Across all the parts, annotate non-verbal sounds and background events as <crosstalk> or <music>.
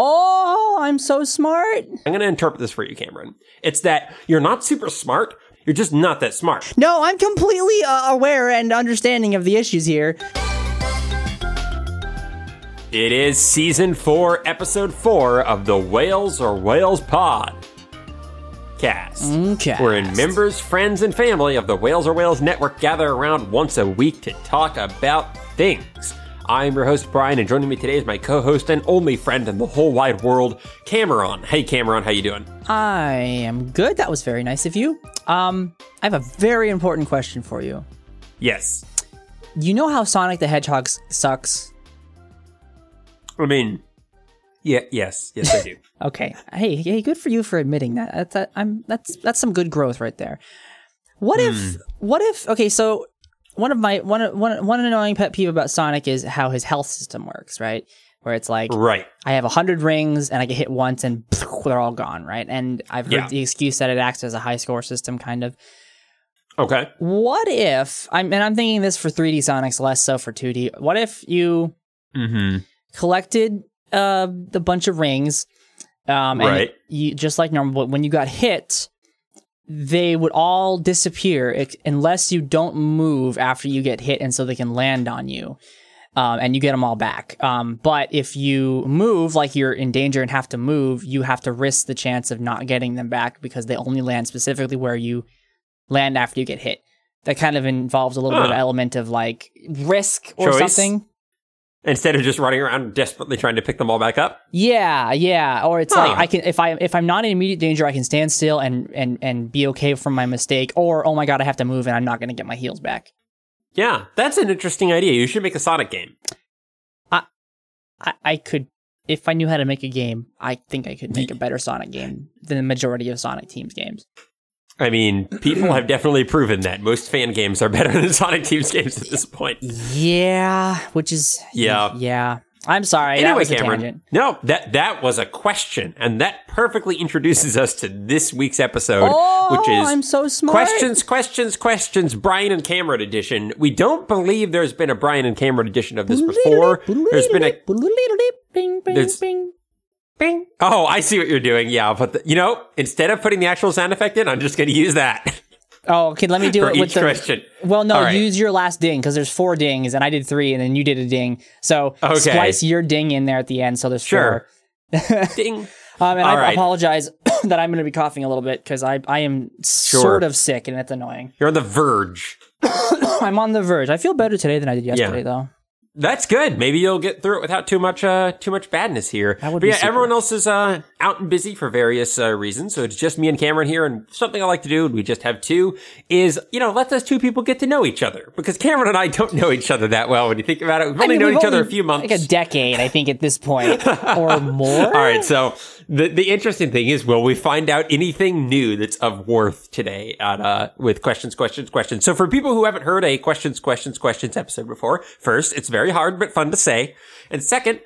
Oh, I'm so smart. I'm going to interpret this for you, Cameron. It's that you're not super smart. You're just not that smart. No, I'm completely uh, aware and understanding of the issues here. It is season four, episode four of the Whales or Whales Pod cast. Okay. Wherein members, friends, and family of the Whales or Whales network gather around once a week to talk about things. I'm your host, Bryan, and joining me today is my co-host and only friend in the whole wide world, Cameron. Hey, Cameron, how you doing? I am good. That was very nice of you. Um, I have a very important question for you. Yes. You know how Sonic the Hedgehog sucks? I mean, yeah, yes, yes, I do. <laughs> Okay. Hey, hey, good for you for admitting that. That's that, I'm that's that's some good growth right there. What if what if okay, so one of my one one one annoying pet peeve about Sonic is how his health system works, right? Where it's like right. I have 100 rings and I get hit once and <laughs> they're all gone, right? And I've heard Yeah. the excuse that it acts as a high score system kind of. Okay. What if I'm and I'm thinking this for 3D Sonics less so for 2D. What if you Mm-hmm. collected uh, the bunch of rings, um, and Right. you just like normal. But when you got hit, they would all disappear unless you don't move after you get hit, and so they can land on you. Um, and you get them all back. Um, but if you move, like you're in danger and have to move, you have to risk the chance of not getting them back because they only land specifically where you land after you get hit. That kind of involves a little bit of element of like risk or Choice? something. Instead of just running around desperately trying to pick them all back up. Yeah, yeah. Or it's Huh. like I can if I if I'm not in immediate danger, I can stand still and and and be okay from my mistake. Or oh my god, I have to move and I'm not going to get my heels back. Yeah, that's an interesting idea. You should make a Sonic game. I, I could if I knew how to make a game. I think I could make a better Sonic game than the majority of Sonic Teams games. I mean, people have definitely proven that most fan games are better <laughs> than Sonic Teams games at this point. Yeah, which is Yeah. yeah. I'm sorry. Anyway, Cameron. No, that that was a question, and that perfectly introduces us to this week's episode, Oh, which is I'm so smart. questions, questions, questions. Bryan and Cameron edition. We don't believe there's been a Bryan and Cameron edition of this before. There's been a there's- bing. Oh, I see what you're doing. Yeah, but the, you know, instead of putting the actual sound effect in, I'm just going to use that Oh, okay. Let me do <laughs> it with the. question. Well, no, right. use your last ding because there's four dings, and I did three, and then you did a ding. So Okay. splice your ding in there at the end. So there's Sure. four. <laughs> Ding. Um, and All I right. apologize <coughs> that I'm going to be coughing a little bit because I I am sort of sick and it's annoying. You're on the verge. <coughs> I'm on the verge. I feel better today than I did yesterday, though. That's good. Maybe you'll get through it without too much uh too much badness here. That would but be yeah, super. everyone else is uh out and busy for various uh, reasons. So it's just me and Cameron here and something I like to do, and we just have two, is, you know, let those two people get to know each other. Because Cameron and I don't know each other that well when you think about it. We've I only mean, known we've each other a few months. like a decade, I think, at this point, or <laughs> more. All right, so the the interesting thing is, will we find out anything new that's of worth today at uh with questions, questions, questions? So for people who haven't heard a questions, questions, questions episode before, first, it's very hard but fun to say, and second.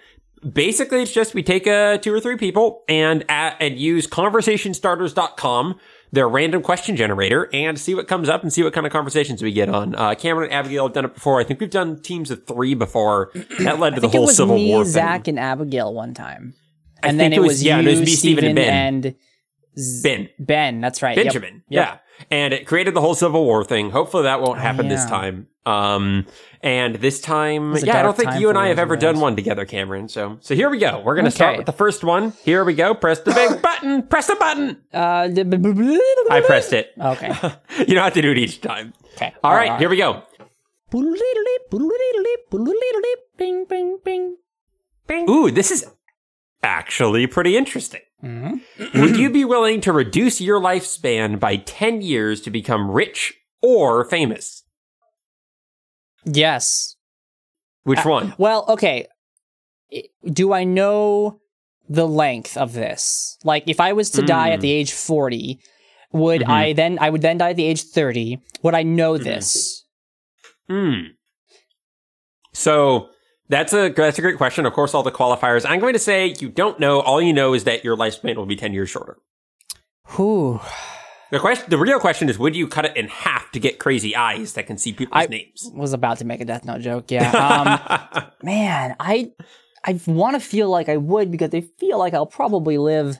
Basically, it's just we take uh, two or three people and uh, and use conversationstarters.com, their random question generator, and see what comes up and see what kind of conversations we get on. Uh, Cameron and Abigail have done it before. I think we've done teams of three before. That led to the think it whole was Civil me, War thing. Zach, and Abigail one time, and then think it was- was yeah, you, it was me, Steven, and Ben. and Ben. Ben. That's right. Benjamin. Yep. Yeah. And it created the whole Civil War thing. Hopefully that won't happen this yeah. time. Um, and this time, yeah, I don't think you and I have ever done one together, Cameron. So, so here we go. We're going to start with the first one. Here we go. Press the big <coughs> button. Press the button. Uh, I pressed it. Okay. <laughs> you don't have to do it each time. Okay. All right, here we go. Ooh, this is actually pretty interesting. Mm-hmm. <clears throat> Would you be willing to reduce your lifespan by 10 years to become rich or famous? Yes. Which one? Well, okay. Do I know the length of this? Like, if I was to die at the age 40, would Mhm. I then, I would then die at the age 30. Would I know Mm-hmm. this? Hmm. So that's a that's a great question. Of course, all the qualifiers. I'm going to say you don't know. All you know is that your lifespan will be 10 years shorter. Whew. The question, the real question is, would you cut it in half to get crazy eyes that can see people's I- names? Was about to make a Death Note joke. <laughs> Yeah. Um, man, I, I want to feel like I would because I feel like I'll probably live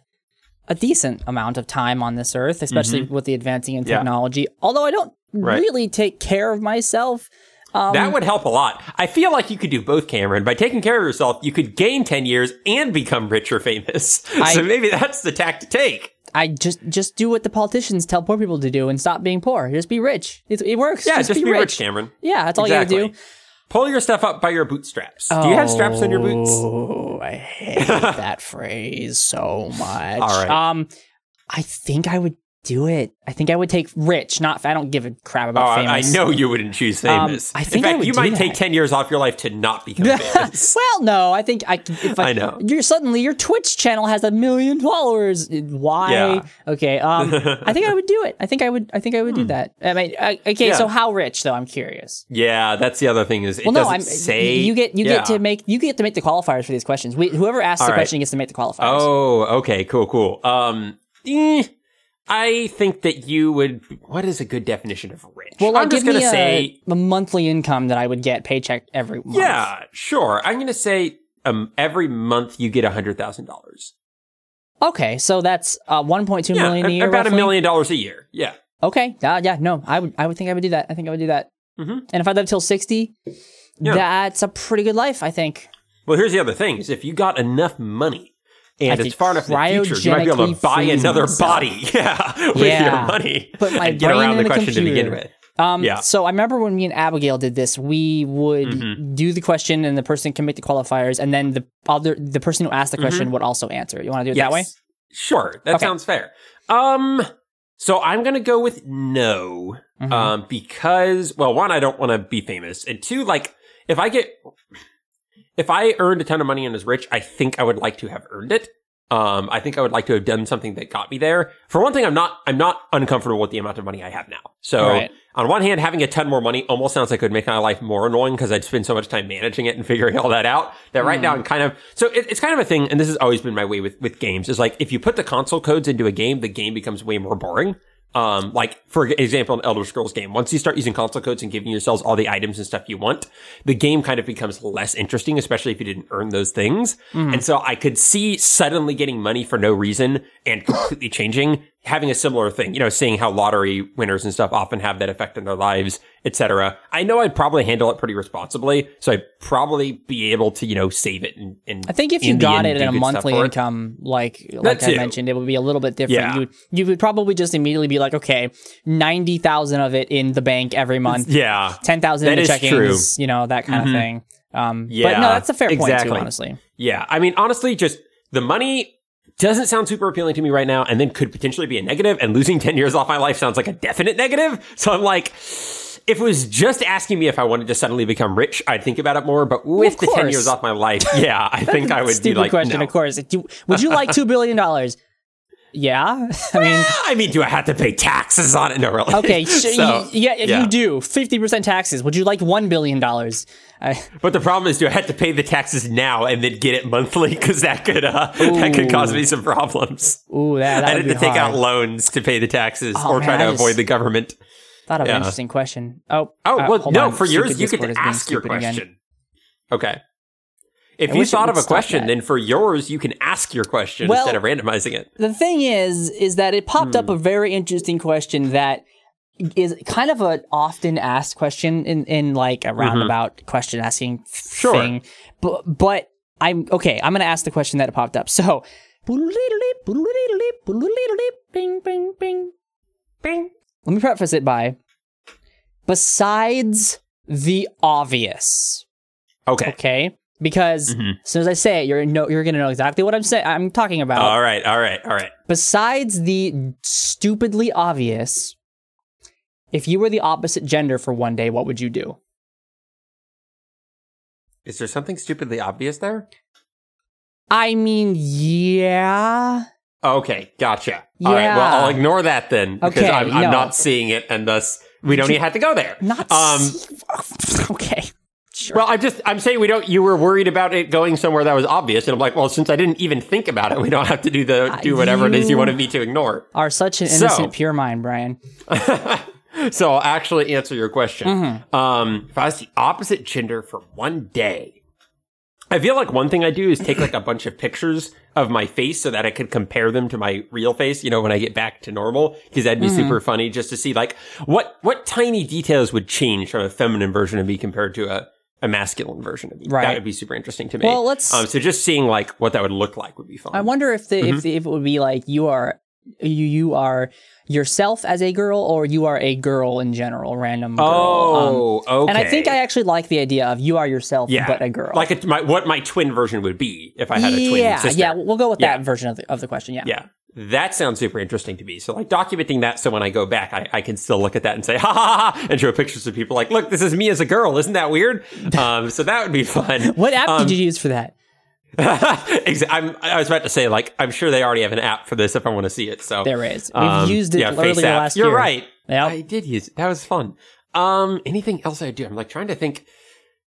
a decent amount of time on this earth, especially with the advancing in Mm-hmm. Yeah. technology. Although I don't Right. really take care of myself. Um, that would help a lot. I feel like you could do both, Cameron. By taking care of yourself, you could gain 10 years and become rich or famous. <laughs> I- so maybe that's the tack to take. I just just do what the politicians tell poor people to do and stop being poor. Just be rich. It, it works. Yeah, just, be, rich. rich. Cameron. Yeah, that's all exactly. you gotta do. Pull your stuff up by your bootstraps. Do you have straps on your boots? Oh, I hate <laughs> that phrase so much. All right. Um, I think I would do it. I think I would take rich. Not. I don't give a crap Oh, about I, I know you wouldn't choose Um, famous. I think In I fact, would you might take 10 years off your life to not become <laughs> famous. well, no. I think I. If I, I know. You're suddenly your Twitch channel has a million followers. Why? Yeah. Okay. Um, <laughs> I think I would do it. I think I would. I think I would do that. I mean, I, okay. Hmm. Yeah. So how rich though? I'm curious. yeah, that's the other thing is it Well, no, I'm. say. you get you Yeah. get to make you get to make the qualifiers for these questions. We, whoever asks All the right. question gets to make the qualifiers. Oh, okay, cool, cool. Um, eh, I think that you would. What is a good definition of rich? Well, like, I'm just gonna say, a monthly income that I would get paycheck every month. yeah, sure. I'm gonna say, um, every month you get a hundred thousand dollars. Okay, so that's uh, 1.2 Yeah, million a year. about a million dollars a year. Yeah. Okay. Uh, yeah. No, I would. I would think I would do that. I think I would do that. Mhm. And if I live till 60, Yeah. that's a pretty good life. I think. Well, here's the other thing: is if you got enough money and it's far enough in the future, you might be able to buy another myself. body. <laughs> Yeah, with Yeah. your money. Put my and get around in the the question to begin computer. with. Um, Yeah. So I remember when me and Abigail did this, we would Mm-hmm. do the question, and the person can make the qualifiers, and then the other the person who asked the question would also answer. You want to do it that way? Mm-hmm. Sure, that Okay. sounds fair. Um, so I'm gonna go with no, Mhm. um, because well, one, I don't want to be famous, and two, like if I get, if I earned a ton of money and was rich, I think I would like to have earned it. Um, I think I would like to have done something that got me there. For one thing, I'm not, I'm not uncomfortable with the amount of money I have now. So Right. on one hand, having a ton more money almost sounds like it would make my life more annoying because I'd spend so much time managing it and <laughs> figuring all that out that right now I'm kind of, so it, it's kind of a thing. And this has always been my way with, with games is like, if you put the console codes into a game, the game becomes way more boring. Um, like for example, an Elder Scrolls game, once you start using console codes and giving yourselves all the items and stuff you want, the game kind of becomes less interesting, especially if you didn't earn those things. And so I could see suddenly getting money for no reason and completely changing, having a similar thing, you know, seeing how lottery winners and stuff often have that effect in their lives, etc. I know I'd probably handle it pretty responsibly, so I'd probably be able to, you know, save it and, and I think if you got it in a monthly income, like like I too. mentioned, it would be a little bit different. Yeah. You you would probably just immediately be like, okay, ninety thousand of it in the bank every month, Yeah. ten thousand in the checkings, true. you know that kind of thing. Um, but no, that's a fair point too, honestly. Yeah. I mean, honestly, just the money doesn't sound super appealing to me right now and then could potentially be a negative and losing 10 years off my life sounds like a definite negative. So I'm like, if it was just asking me if I wanted to suddenly become rich, I'd think about it more. But with of the 10 years off my life, yeah, I <laughs> think I would be Stupid like, question, no. of course. Would you like two billion dollars? Yeah, <laughs> I mean, I mean, do I have to pay taxes on it? No, really. okay, <laughs> So, yeah, yeah. you do fifty percent taxes. Would you like one billion dollars? But the problem is, do I have to pay the taxes now and then get it monthly? <laughs> Because that could uh, that could cause me some problems. Ooh, that, that I had to take hard. out loans to pay the taxes Oh, or man, try to avoid the government. Thought of an interesting question. Oh, Oh, uh, well, no, on. for Stupid yours, you could ask your stupid again. question. Okay. If I you thought of a question, that. then for yours, you can ask your question Well- instead of randomizing it. The thing is, is that it popped Hmm. up a very interesting question that is kind of a often asked question in, in like a roundabout question asking Mm-hmm. Sure. thing. But, but I'm okay. I'm going to ask the question that it popped up. So, bing, bing, bing, bing. Let me preface it by besides the obvious. Okay. Okay. Because Mhm. as soon as I say it, you're know you're gonna know exactly what I'm saying. I'm talking about. All right. All right. All right. Besides the stupidly obvious, if you were the opposite gender for one day, what would you do? Is there something stupidly obvious there? I mean, yeah. Okay. Gotcha. All right. Well, I'll ignore that then because Okay, I'm, I'm no. not seeing it, and thus we don't even have to go there. Not Um. s- <laughs> okay. Sure. Well, I'm just I'm saying we don't. You were worried about it going somewhere that was obvious, and I'm like, well, since I didn't even think about it, we don't have to do the do whatever it is you you- wanted me to ignore. Are such an So- innocent, pure mind, Bryan. <laughs> so I'll actually answer your question. Mm-hmm. Um, if I was the opposite gender for one day, I feel like one thing I do is take like a <laughs> bunch of pictures of my face so that I could compare them to my real face, you know, when I get back to normal, because that'd be Mm-hmm. super funny just to see like what, what tiny details would change from a feminine version of me compared to a, a masculine version of me. Right. That would be super interesting to me. Well, let's- um, so just seeing like what that would look like would be fun. I wonder if the Mm-hmm. if, the, if it would be like you are you you are yourself as a girl or you are a girl in general, random girl. Um, oh, okay. and I think I actually like the idea of you are yourself yeah, but a girl. Like a, my, what my twin version would be if I had a twin yeah, sister. yeah, we'll go with Yeah. that version of the of the question. Yeah. Yeah. That sounds super interesting to me. So like documenting that so when I go back, I, I can still look at that and say, <laughs> ha ha ha, ha," and show pictures of people like, look, this is me as a girl. Isn't that weird? <laughs> Um, so that would be fun. What app Um, did you use for that? <laughs> I'm, I was about to say, like, I'm sure they already have an app for this if I want to see it. So There is. We've um, used it yeah, earlier last You're year. right. Yep. I did use it. That was fun. Um, anything else I do? I'm like trying to think.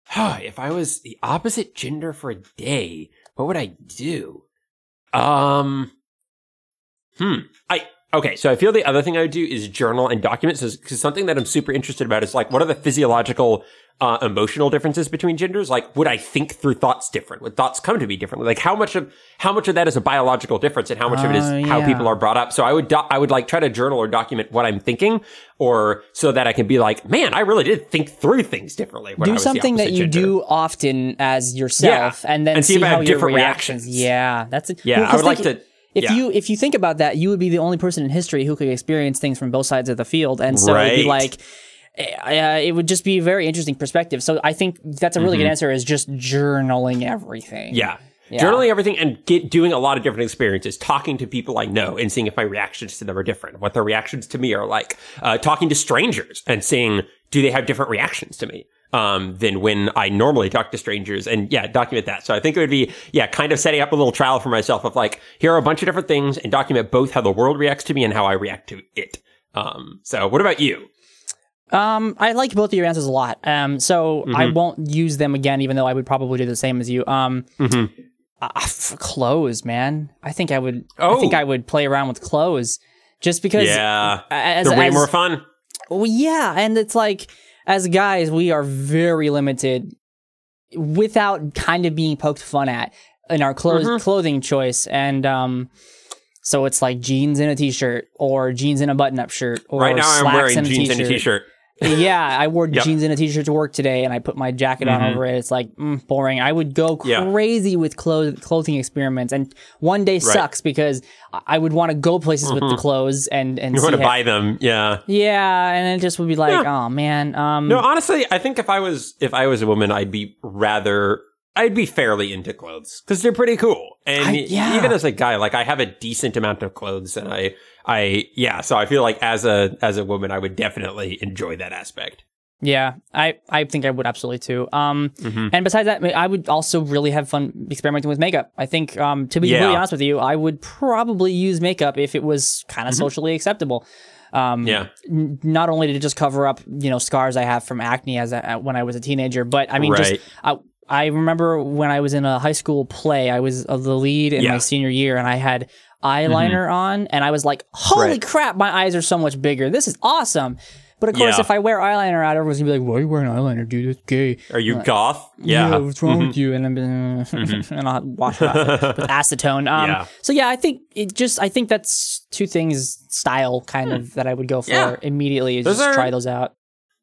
<sighs> if I was the opposite gender for a day, what would I do? Um, hmm. I okay. So I feel the other thing I would do is journal and document. So, because something that I'm super interested about is like, what are the physiological, uh, emotional differences between genders? Like, would I think through thoughts different? Would thoughts come to me differently? Like, how much of how much of that is a biological difference, and how much of it is Oh, how people are brought up? So I would do- I would like try to journal or document what I'm thinking, or so that I can be like, man, I really did think through things differently. When I do something that you gender. do often as yourself, Yeah. and then And see see, if I how have your different reactions. reactions. Yeah, that's it. Yeah, I would like to. If yeah. you if you think about that, you would be the only person in history who could experience things from both sides of the field, and so it'd be like. Uh, it would just be a very interesting perspective. So I think that's a really good answer. Is just journaling everything. Mm-hmm. Yeah. Yeah. Journaling everything and get doing a lot of different experiences, talking to people I know and seeing if my reactions to them are different, what their reactions to me are like, uh, talking to strangers and seeing, do they have different reactions to me? Um, than when I normally talk to strangers and yeah, document that. So I think it would be, yeah, kind of setting up a little trial for myself of like, here are a bunch of different things and document both how the world reacts to me and how I react to it. Um, so what about you? Um, I like both of your answers a lot. Um, so I Mm-hmm. won't use them again, even though I would probably do the same as you. Um, Mhm. uh, for clothes, man. I think I would. oh. I Oh. think I would play around with clothes, just because. Yeah. as, They're way as- more fun. Well, yeah, and it's like as guys, we are very limited without kind of being poked fun at in our clothes Mm-hmm. clothing choice, and um. So it's like jeans and a t-shirt, or jeans and a button-up shirt, or Right now I'm slacks wearing and jeans and a t-shirt. Yeah, I wore <laughs> Yep. jeans and a t-shirt to work today, and I put my jacket on Mhm. over it. It's like mm, boring. I would go Yeah. crazy with clo- clothing experiments, and one day sucks because I- would want to go places with the clothes and and Mm-hmm. You want to buy them. Yeah. Yeah, and it just would be like, oh man, um, No, honestly, I think if I was if I was a woman, I'd be rather I'd be fairly into clothes because they're pretty cool. And I- yeah. even as a guy, like I have a decent amount of clothes, and I I yeah, so I feel like as a as a woman, I would definitely enjoy that aspect. yeah, I I think I would absolutely too. Um, Mm-hmm. and besides that, I would also really have fun experimenting with makeup. I think, um, to be Yeah. really honest with you, I would probably use makeup if it was kind of socially acceptable. Um, Mm-hmm. Yeah, n- not only to just cover up you know scars I have from acne as a, when I was a teenager, but I mean Right. just I, I remember when I was in a high school play, I was the lead in Yeah. Mm-hmm. my senior year, and I had eyeliner on, and I was like, "Holy Right. crap, my eyes are so much bigger! This is awesome." But of course, Yeah. if I wear eyeliner out, everyone's gonna be like, "Why are you wearing eyeliner, dude? That's gay." are you goth? Yeah, Mm-hmm. what's wrong with you? And I'm <laughs> and I'll wash it off <laughs> with acetone. Um, Yeah. So yeah, I think it just I think that's two things style kind of that I would go for. Yeah. immediately. Is Those just are- try those out.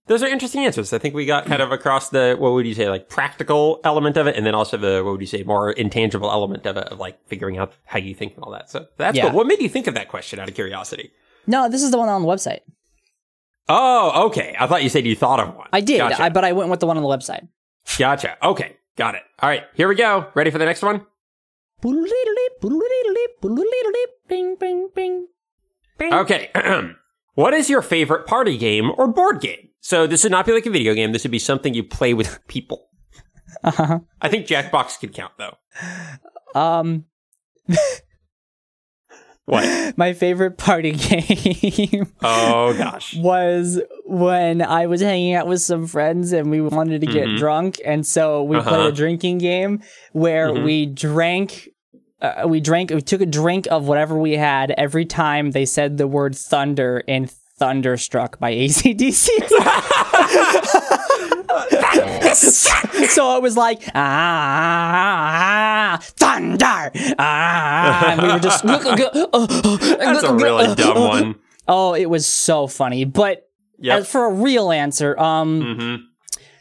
Those are interesting answers. I think we got kind of across the what would you say like practical element of it, and then also the what would you say more intangible element of it of like figuring out how you think and all that. So that's Yeah. cool. What made you think of that question out of curiosity? No, this is the one on the website. Oh, okay. I thought you said you thought of one. I did, Gotcha. I, but I went with the one on the website. Gotcha. Okay. Got it. All right. Here we go. Ready for the next one? Bing, bing, bing. Okay. <clears throat> what is your favorite party game or board game? So this would not be like a video game. This would be something you play with people. Uh-huh. I think Jackbox could count though. Um, What? <laughs> my favorite party <laughs> game Oh gosh. was when I was hanging out with some friends and we wanted to get Mhm. drunk, and so we played Uh-huh. a drinking game where Mhm. we drank. Uh, we drank. We took a drink of whatever we had every time they said the word thunder in "Thunderstruck" by <laughs> ACDC. <laughs> so it was like ah, ah, ah, ah thunder ah, and we were just <laughs> uh, uh, uh, That's a really dumb one. Oh, it was so funny. But Yep. as for a real answer, um, hmm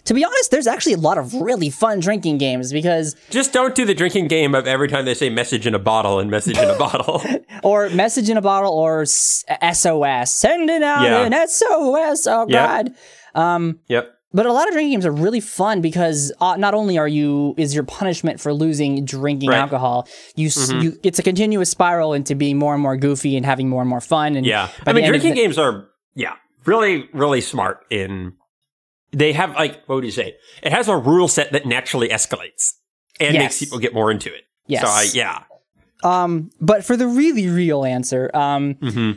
to be honest, there's actually a lot of really fun drinking games because Just don't do the drinking game of every time they say message in a bottle and message in a <laughs> bottle. or message in a bottle or SOS, sending out Yeah. an SOS. Oh Yep. God. Um, yep. but a lot of drinking games are really fun because uh, not only are you is your punishment for losing drinking Right. Mm-hmm. alcohol, you, s you it's a continuous spiral into being more and more goofy and having more and more fun. And Yeah. I mean, drinking the- games are, yeah, really, really smart in, they have like, what would you say? It has a rule set that naturally escalates and Yes. makes people get more into it. Yes. So I, yeah. Um, but for the really real answer, um, hmm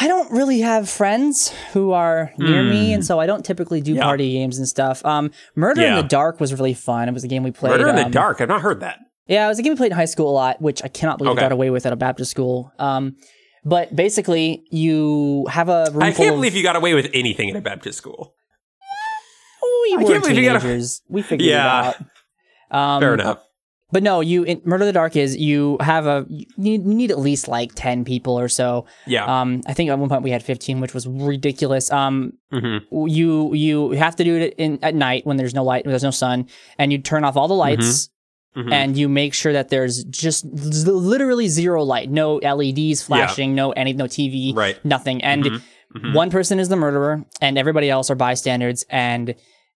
I don't really have friends who are near me, and so I don't typically do Hmm. Yeah. party games and stuff. Um, Murder in the Dark was really fun. It was a game we played. Murder in the um, Dark. I've not heard that. Yeah, it was a game we played in high school a lot, which I cannot believe Okay. got away with at a Baptist school. Um, but basically, you have a I can't of- believe you got away with anything in a Baptist school. We were can't believe you got a- teenagers. We figured Yeah. it out. Um, Fair enough. But no, you in Murder in the Dark is you have a you need, at least like ten people or so. Yeah. Um, I think at one point we had fifteen, which was ridiculous. Um, hmm you you have to do it in at night when there's no light, when there's no sun, and you turn off all the lights. Mhm. And you make sure that there's just literally zero light, no LEDs flashing, no any, no TV, Right. nothing. And Mhm. Mhm. one person is the murderer, and everybody else are bystanders. And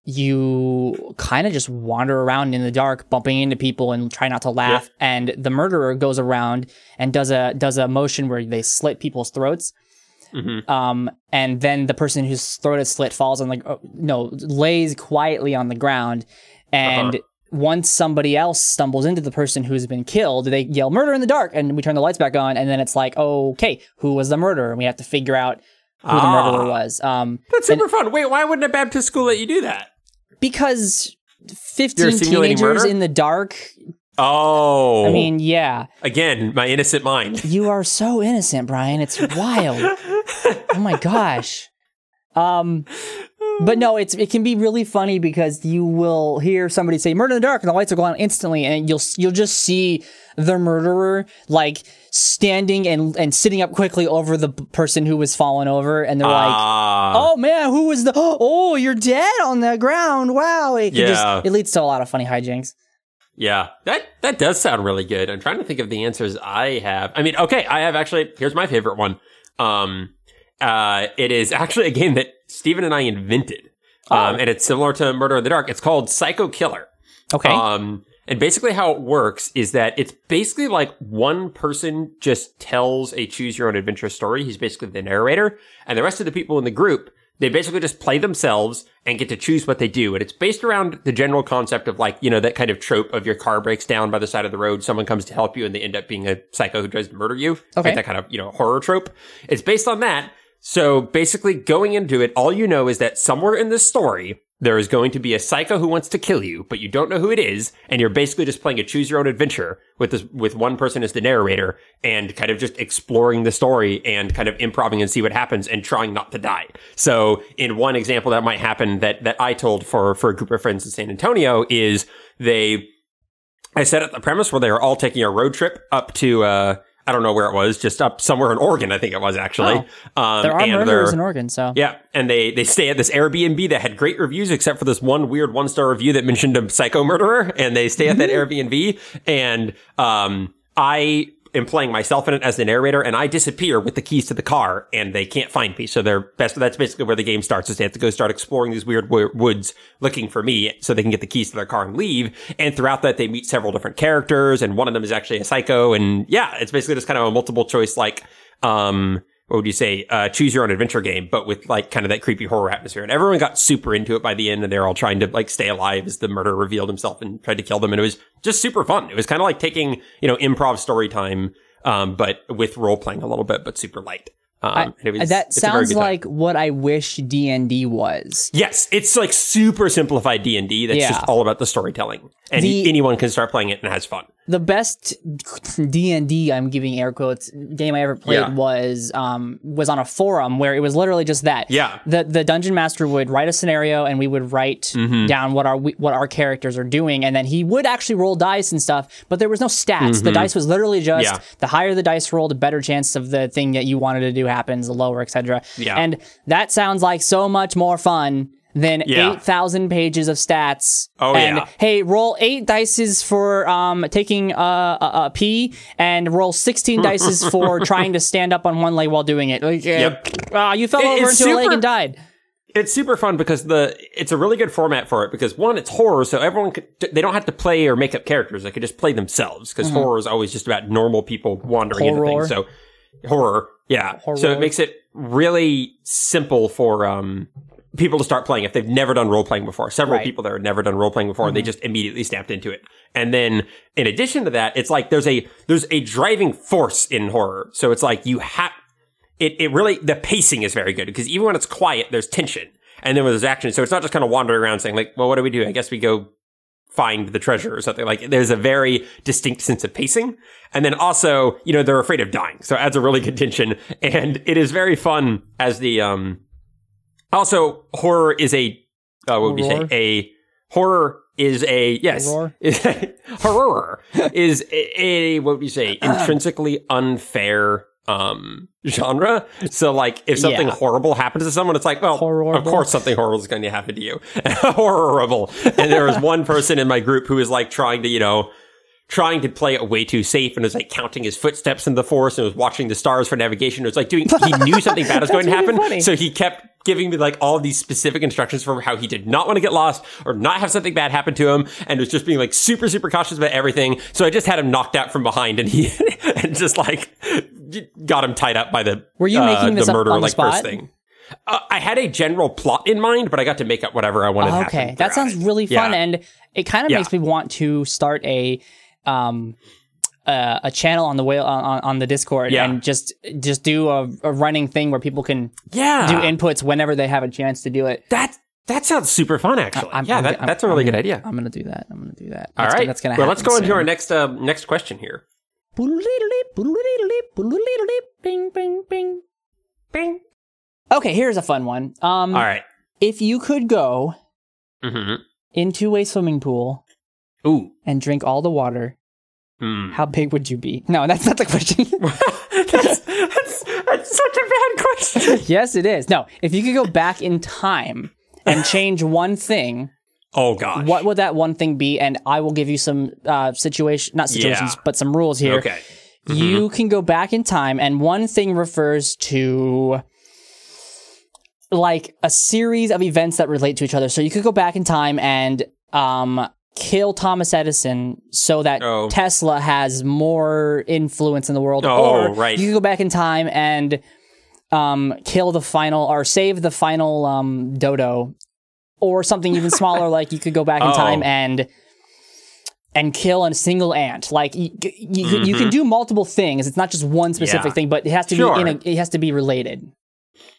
you kind of just wander around in the dark, bumping into people and try not to laugh. And the murderer goes around and does a does a motion where they slit people's throats. Mhm. Um, and then the person whose throat is slit falls on the uh, no lays quietly on the ground, and Uh-huh. once somebody else stumbles into the person who's been killed, they yell "murder in the dark," and we turn the lights back on, and then it's like, okay, who was the murderer? And we have to figure out who the Ah. murderer was. Um, That's super fun. Wait, why wouldn't a Baptist school let you do that? Because fifteen teenagers murder? in the dark. Oh. I mean, yeah, again, my innocent mind. <laughs> you are so innocent, Bryan. It's wild. oh my gosh. Um, but no, it's it can be really funny because you will hear somebody say "murder in the dark" and the lights will go on instantly, and you'll you'll just see the murderer like standing and and sitting up quickly over the person who was fallen over, and they're like. Ah. Oh man, who was the? <gasps> Oh, you're dead on the ground! Wow, it Yeah. just it leads to a lot of funny hijinks. Yeah, that that does sound really good. I'm trying to think of the answers I have. I mean, okay, I have actually. Here's my favorite one. Um, uh, it is actually a game that Steven and I invented, um, Oh. and it's similar to Murder in the Dark. It's called Psycho Killer. Okay, Um, and basically how it works is that it's basically like one person just tells a choose your own adventure story. He's basically the narrator and the rest of the people in the group, they basically just play themselves and get to choose what they do. And it's based around the general concept of like, you know, that kind of trope of your car breaks down by the side of the road. Someone comes to help you and they end up being a psycho who tries to murder you. Okay. Like that kind of, you know, horror trope. It's based on that. So basically going into it, all you know is that somewhere in this story, there is going to be a psycho who wants to kill you, but you don't know who it is, and you're basically just playing a choose your own adventure with this with one person as the narrator and kind of just exploring the story and kind of improving and see what happens and trying not to die. So in one example that might happen that that I told for for a group of friends in San Antonio is they I set up the premise where they were all taking a road trip up to uh I don't know where it was, just up somewhere in Oregon, I think it was actually. Um, there are and murderers in Oregon, so yeah, and they they stay at this Airbnb that had great reviews, except for this one weird one star review that mentioned a psycho murderer, and they stay at that Airbnb. And um, I am playing myself in it as the narrator, and I disappear with the keys to the car, and they can't find me. So they're best. That's basically where the game starts. Is they have to go start exploring these weird wo- woods looking for me, so they can get the keys to their car and leave. And throughout that, they meet several different characters, and one of them is actually a psycho. And yeah, it's basically just kind of a multiple choice like. Um, what would you say, uh, choose your own adventure game, but with like kind of that creepy horror atmosphere. And everyone got super into it by the end and they're all trying to like stay alive as the murderer revealed himself and tried to kill them. And it was just super fun. It was kind of like taking, you know, improv story time, um, but with role playing a little bit, but super light. Um, I- and it was, that it's a very sounds like what I wish D and D was. Yes, it's like super simplified D and D. That's Yeah. just all about the storytelling, and The- anyone can start playing it and has fun. The best D and D I'm giving air quotes game I ever played Yeah. was um was on a forum where it was literally just that. Yeah. The the dungeon master would write a scenario and we would write Mm-hmm. down what our what our characters are doing and then he would actually roll dice and stuff, but there was no stats. The dice was literally just Mm-hmm. Yeah. the higher the dice roll, the better chance of the thing that you wanted to do happens, the lower, etc. Yeah. And that sounds like so much more fun than Yeah. 8,000 pages of stats. Oh, and yeah. hey, roll eight dices for um, taking a, a, a pee, and roll 16 dices <laughs> for trying to stand up on one leg while doing it. Like, Yep. uh, you fell It- over it's into a lake super- and died. It's super fun because the it's a really good format for it because one, it's horror, so everyone could, they don't have to play or make up characters; they could just play themselves because horror is always just about normal people wandering Horror. into things. So horror, yeah. Horror. So it makes it really simple for um people to start playing if they've never done role playing before. Several Right. people that have never done role playing before, and they just immediately snapped into it. And then in addition to that, it's like there's a there's a driving force in horror. So it's like you have it, it really the pacing is very good because even when it's quiet, there's tension, and then when there's action, so it's not just kind of wandering around saying like, well, what do we do? I guess we go find the treasure or something. Like there's a very distinct sense of pacing, and then also you know they're afraid of dying, so it adds a really good tension, and it is very fun as the um. Also, horror is a uh, what would you say? A horror is a yes. Horror? <laughs> horror is a, a what would you say? <clears throat> Intrinsically unfair um genre. So like if something Yeah. horrible happens to someone it's like well of course something horrible is going to happen to you. <laughs> Horrible. And there was one person in my group who was like trying to you know trying to play it way too safe and was like counting his footsteps in the forest and was watching the stars for navigation. It was like doing, he <laughs> knew something bad was going to happen. funny. So he kept giving me like all these specific instructions for how he did not want to get lost or not have something bad happen to him and was just being like super, super cautious about everything. So I just had him knocked out from behind and he, <laughs> and just like got him tied up by the, Were you uh, making this the murder on the like first thing. Uh, I had a general plot in mind, but I got to make up whatever I wanted. to happen Okay, that sounds really fun, Yeah. and it kind of Yeah. makes me want to start a um uh, a channel on the whale on, on the Discord Yeah. and just just do a, a running thing where people can yeah, do inputs whenever they have a chance to do it. That that sounds super fun, actually. I'm- yeah, I'm- that, I'm- that's a really I'm good idea. I'm gonna do that. I'm gonna do that. All That's right, gonna- that's gonna well, let's go into our next uh, next question here. Bing, bing, bing, bing. Okay, here's a fun one. Um, All right. if you could go Mm-hmm. into a swimming pool Ooh. and drink all the water, Hmm. how big would you be? No, that's not the question. <laughs> that's, that's, that's such a bad question. <laughs> yes, it is. No, if you could go back in time and change one thing, Oh gosh. what would that one thing be? And I will give you some uh, situation, not situations, Yeah. but some rules here. Okay. You can go back in time, and one thing refers to like a series of events that relate to each other. So you could go back in time and um, kill Thomas Edison so that Oh. Tesla has more influence in the world. Oh, or right. you could go back in time and um, kill the final or save the final um, dodo. Or something even smaller, <laughs> like you could go back in Oh. time and and kill a single ant. Like you, you, you can do multiple things. It's not just one specific Mm-hmm. Yeah. thing, but it has to Sure. be in a, it has to be related.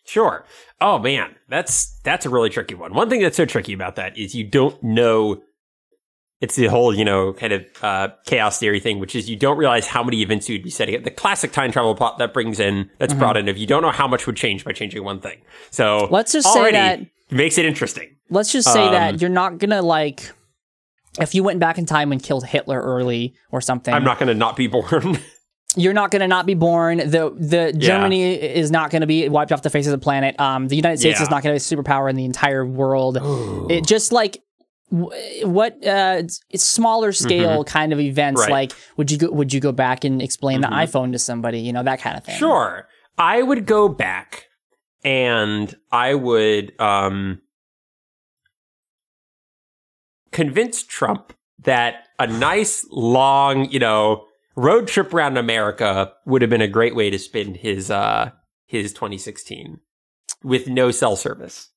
Sure. Oh man, that's that's a really tricky one. One thing that's so tricky about that is you don't know. It's the whole, you know, kind of uh, chaos theory thing, which is you don't realize how many events you'd be setting it. The classic time travel plot that brings in, that's Mm-hmm. brought in, if you don't know how much would change by changing one thing. So Let's just say that- makes it interesting. Let's just say Um, that you're not gonna like if you went back in time and killed Hitler early or something. I'm not going to not be <laughs> born. you're not gonna not be born. The the Germany is not gonna be wiped off the face of the planet. Um, the United States Yeah. is not gonna be a superpower in the entire world. It just like. Wh- What uh, smaller scale kind of events Mm-hmm. Right. like would you go would you go back and explain Mhm. the iPhone to somebody you know that kind of thing Sure. I would go back and I would um convince Trump that a nice long, you know, road trip around America would have been a great way to spend his uh his 2016 with no cell service.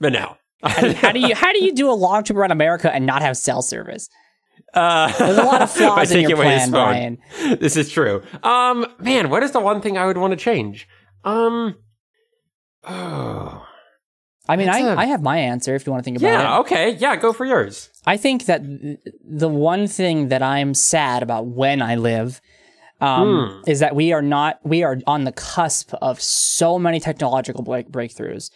But no. How, how do you how do you do a long trip around America and not have cell service? Uh, There's a lot of <laughs> flaws in your plan. Bryan. this is true. Um, man, what is the one thing I would want to change? Um, oh, I mean, I, That's have my answer if you want to think about Yeah. it. Yeah, okay. Yeah. Go for yours. I think that the one thing that I'm sad about when I live um, Hmm. is that we are not we are on the cusp of so many technological break- breakthroughs.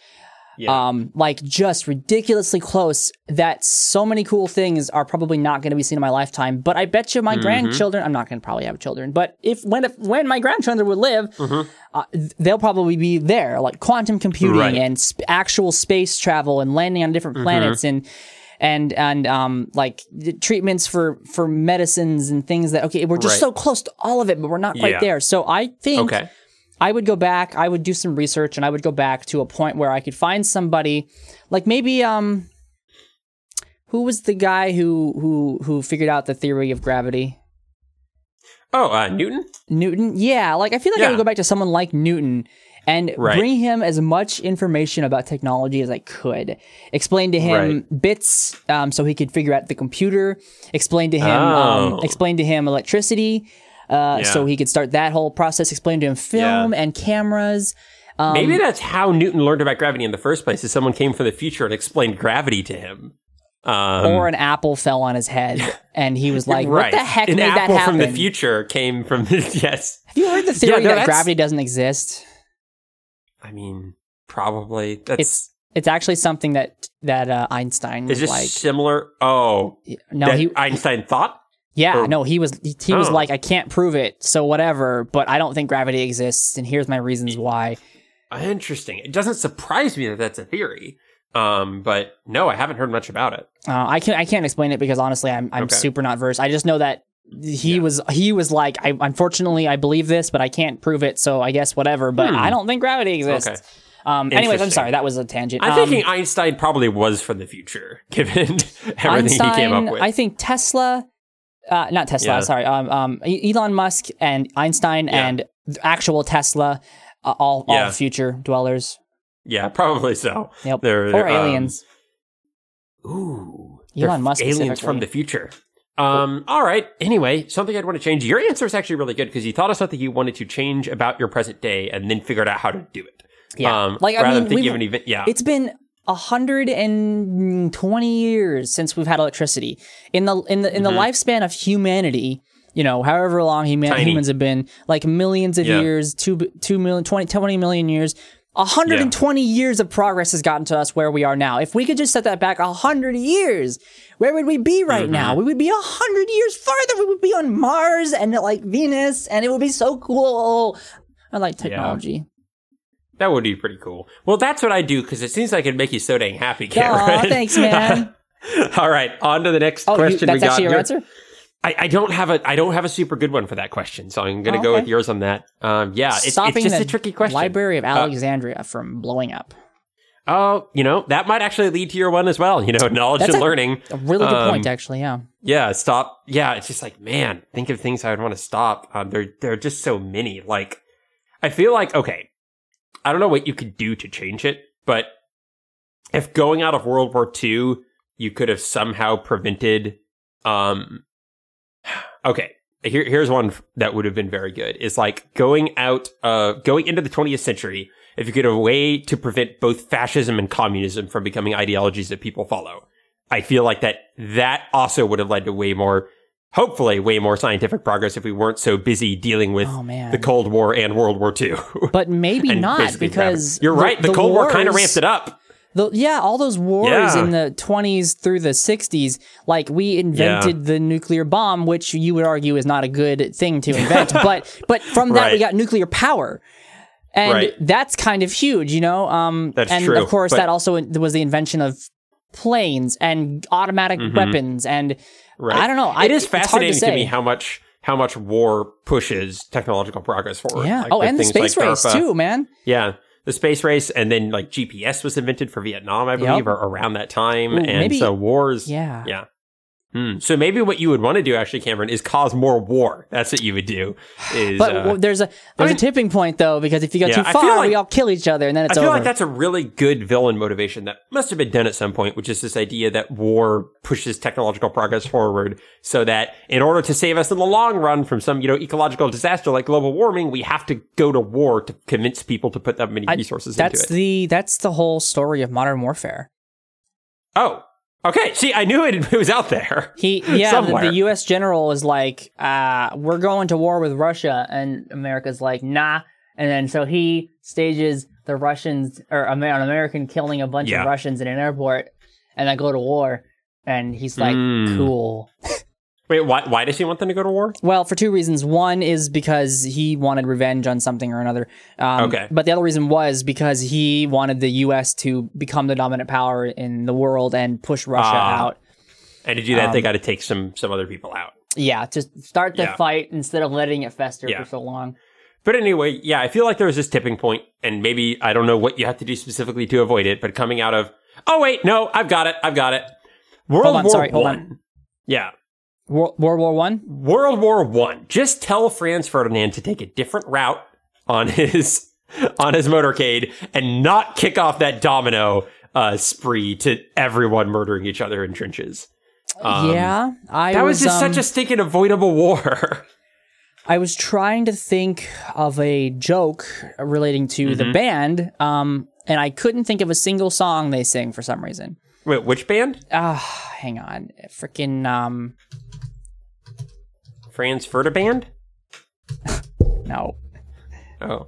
Yeah. Um, like just ridiculously close that so many cool things are probably not going to be seen in my lifetime. But I bet you my Mm-hmm. grandchildren, I'm not going to probably have children, but if when if, when my grandchildren would live, uh, they'll probably be there, like quantum computing Mm-hmm. Right. and sp- actual space travel and landing on different Mm-hmm. planets and and and um like treatments for for medicines and things that okay we're just Right. so close to all of it but we're not quite Yeah. there so i think okay. I would go back, I would do some research and I would go back to a point where I could find somebody like maybe um who was the guy who who who figured out the theory of gravity? Oh, uh, Newton. Newton? Yeah, like I feel like I would go back to someone like Newton and Right. bring him as much information about technology as I could. Explain to him bits um, so he could figure out the computer. Explain to him um, Oh. explain to him electricity. Uh, Yeah. So he could start that whole process. Explain to him film and cameras. Um, Maybe that's how Newton learned about gravity in the first place. Is someone came from the future and explained gravity to him. Um, or an apple fell on his head, <laughs> and he was like, "What the heck An made that apple happen?" from the future came from <laughs> yes. Have you heard the theory Yeah, no, that that's- gravity doesn't exist? I mean, probably that's. It's it's actually something that that uh, Einstein is this like. similar? Oh, No, that he Einstein thought. Yeah, or- no, he was he, was Oh. like, I can't prove it, so whatever. But I don't think gravity exists, and here's my reasons why. Interesting. It doesn't surprise me that that's a theory. Um, but no, I haven't heard much about it. Uh, I can I can't explain it because honestly, I'm I'm Okay. super not versed. I just know that he was he was like, I unfortunately I believe this, but I can't prove it, so I guess whatever. But Hmm. I don't think gravity exists. Okay. Um, anyways, I'm sorry, that was a tangent. I'm Um, thinking Einstein probably was from the future, given <laughs> everything Einstein, he came up with. I think Tesla, uh, not Tesla, Yeah. sorry, um, um, Elon Musk and Einstein Yeah. and actual Tesla, uh, all Yeah. all future dwellers. yeah, probably so. Yep. They're, or um, aliens. Ooh, Elon Musk aliens from the future. Um. All right. Anyway, something I'd want to change. Your answer is actually really good because you thought of something you wanted to change about your present day and then figured out how to do it. Yeah. Um, Like, I rather mean, than thinking of an event. Yeah. It's been a hundred and twenty years since we've had electricity. In the in the in the lifespan of humanity, you know, however long human, Mm-hmm. Humans have been, like millions of Yeah. years, two two million, 20, 20 million years. 120 years of progress has gotten to us where we are now. If we could just set that back 100 years, where would we be right Mm-hmm. now? We would be 100 years farther. We would be on Mars and like Venus, and it would be so cool. I like technology. That would be pretty cool. Well, that's what I do because it seems like it'd make you so dang happy, Aw, Cameron. thanks, man. <laughs> All right, on to the next Oh, you, question that's we got. actually your answer? I, I don't have a I don't have a super good one for that question, so I'm going to Oh, go with yours on that. Um, yeah, it's, it's Stopping just a tricky question. Library of Uh, Alexandria from blowing up. Oh, you know that might actually lead to your one as well. You know, <laughs> knowledge That's and a- learning. A really good um, point, actually. Yeah. Yeah, stop. Yeah, it's just like man, think of things I would want to stop. Um, there there are just so many. Like, I feel like okay, I don't know what you could do to change it, but if going out of World War II, you could have somehow prevented. Um, <sighs> okay, here here's one that would have been very good. Is like going out, uh, going into the 20th century. If you could have a way to prevent both fascism and communism from becoming ideologies that people follow, I feel like that that also would have led to way more, hopefully, way more scientific progress if we weren't so busy dealing with Oh, the Cold War and World War II. But maybe <laughs> not because you're the- right. The, Cold War kind of wars- ramped it up. The, yeah, all those wars Yeah. in the 20s through the 60s, like we invented the nuclear bomb, which you would argue is not a good thing to invent, <laughs> but but from that we got nuclear power. And Right. that's kind of huge, you know. Um, That's and true, of course, but- that also was the invention of planes and automatic weapons, and Mm-hmm. Right. I don't know. I, it is fascinating to, say. me how much how much war pushes technological progress forward. Yeah. Like, oh, and the space like race DARPA. too, man. Yeah, the space race, and then like GPS was invented for Vietnam, I believe, Yep. or around that time, Ooh, and maybe- so wars. Yeah. yeah. Hmm. So maybe what you would want to do, actually, Cameron, is cause more war. That's what you would do. Is But uh, there's a there's mean- a tipping point though because if you go Yeah, too far, like- we all kill each other and then it's over. I feel over. like that's a really good villain motivation that must have been done at some point, which is this idea that war pushes technological progress forward so that in order to save us in the long run from some, you know, ecological disaster like global warming, we have to go to war to convince people to put that many I- resources that's into it. the that's the whole story of modern warfare. oh, okay. See, I knew it, it was out there. He yeah, the, the U.S. general is like, uh, we're going to war with Russia, and America's like, nah. And then so he stages the Russians or an American killing a bunch Yeah. of Russians in an airport, and then go to war. And he's like, Mm. cool. Wait, why, why does he want them to go to war? Well, for two reasons. One is because he wanted revenge on something or another. Um, Okay. But the other reason was because he wanted the U.S. to become the dominant power in the world and push Russia Ah. out. And to do that, Um, they got to take some some other people out. Yeah, just start the Yeah. fight instead of letting it fester Yeah. for so long. But anyway, yeah, I feel like there was this tipping point, and maybe I don't know what you have to do specifically to avoid it, but coming out of oh wait, no, I've got it, I've got it. World on, War sorry, hold One. on. Yeah, World, War One. World War One. Just tell Franz Ferdinand to take a different route on his <laughs> on his motorcade and not kick off that domino uh, spree to everyone murdering each other in trenches. Um, yeah, I That was, just um, such a stinking avoidable war. <laughs> I was trying to think of a joke relating to the Mm-hmm. band, um, and I couldn't think of a single song they sing for some reason. Wait, which band? Ah, hang on, freaking um, Franz Ferdinand? no. Oh.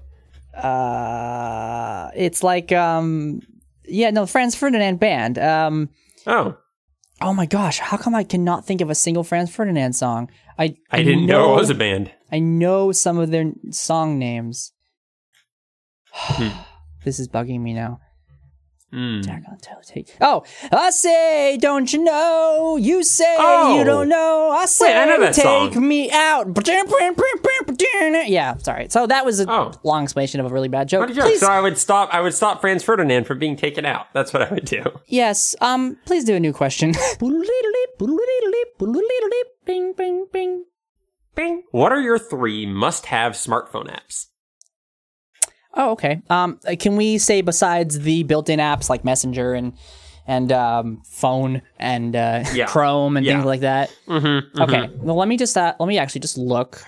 Uh, it's like um, yeah, no, Franz Ferdinand band. Um, Oh. oh my gosh, how come I cannot think of a single Franz Ferdinand song? I I didn't know, it was a band. I know some of their song names. <sighs> this is bugging me now. Jack on Take. Oh, I say, don't you know? You say Oh. you don't know. I say, I know that take song. me out. <laughs> Yeah, sorry. So that was a Oh. long explanation of a really bad joke. Joke. So I would stop. I would stop Franz Ferdinand from being taken out. That's what I would do. yes. Um, please do a new question. Bing, bing, bing. Bing. What are your three must-have smartphone apps? Oh, okay. Um, uh, can we say besides the built-in apps like Messenger and and um, phone and uh, Yeah. <laughs> Chrome and Yeah. things like that? Mm-hmm. Okay. Well, let me just uh, let me actually just look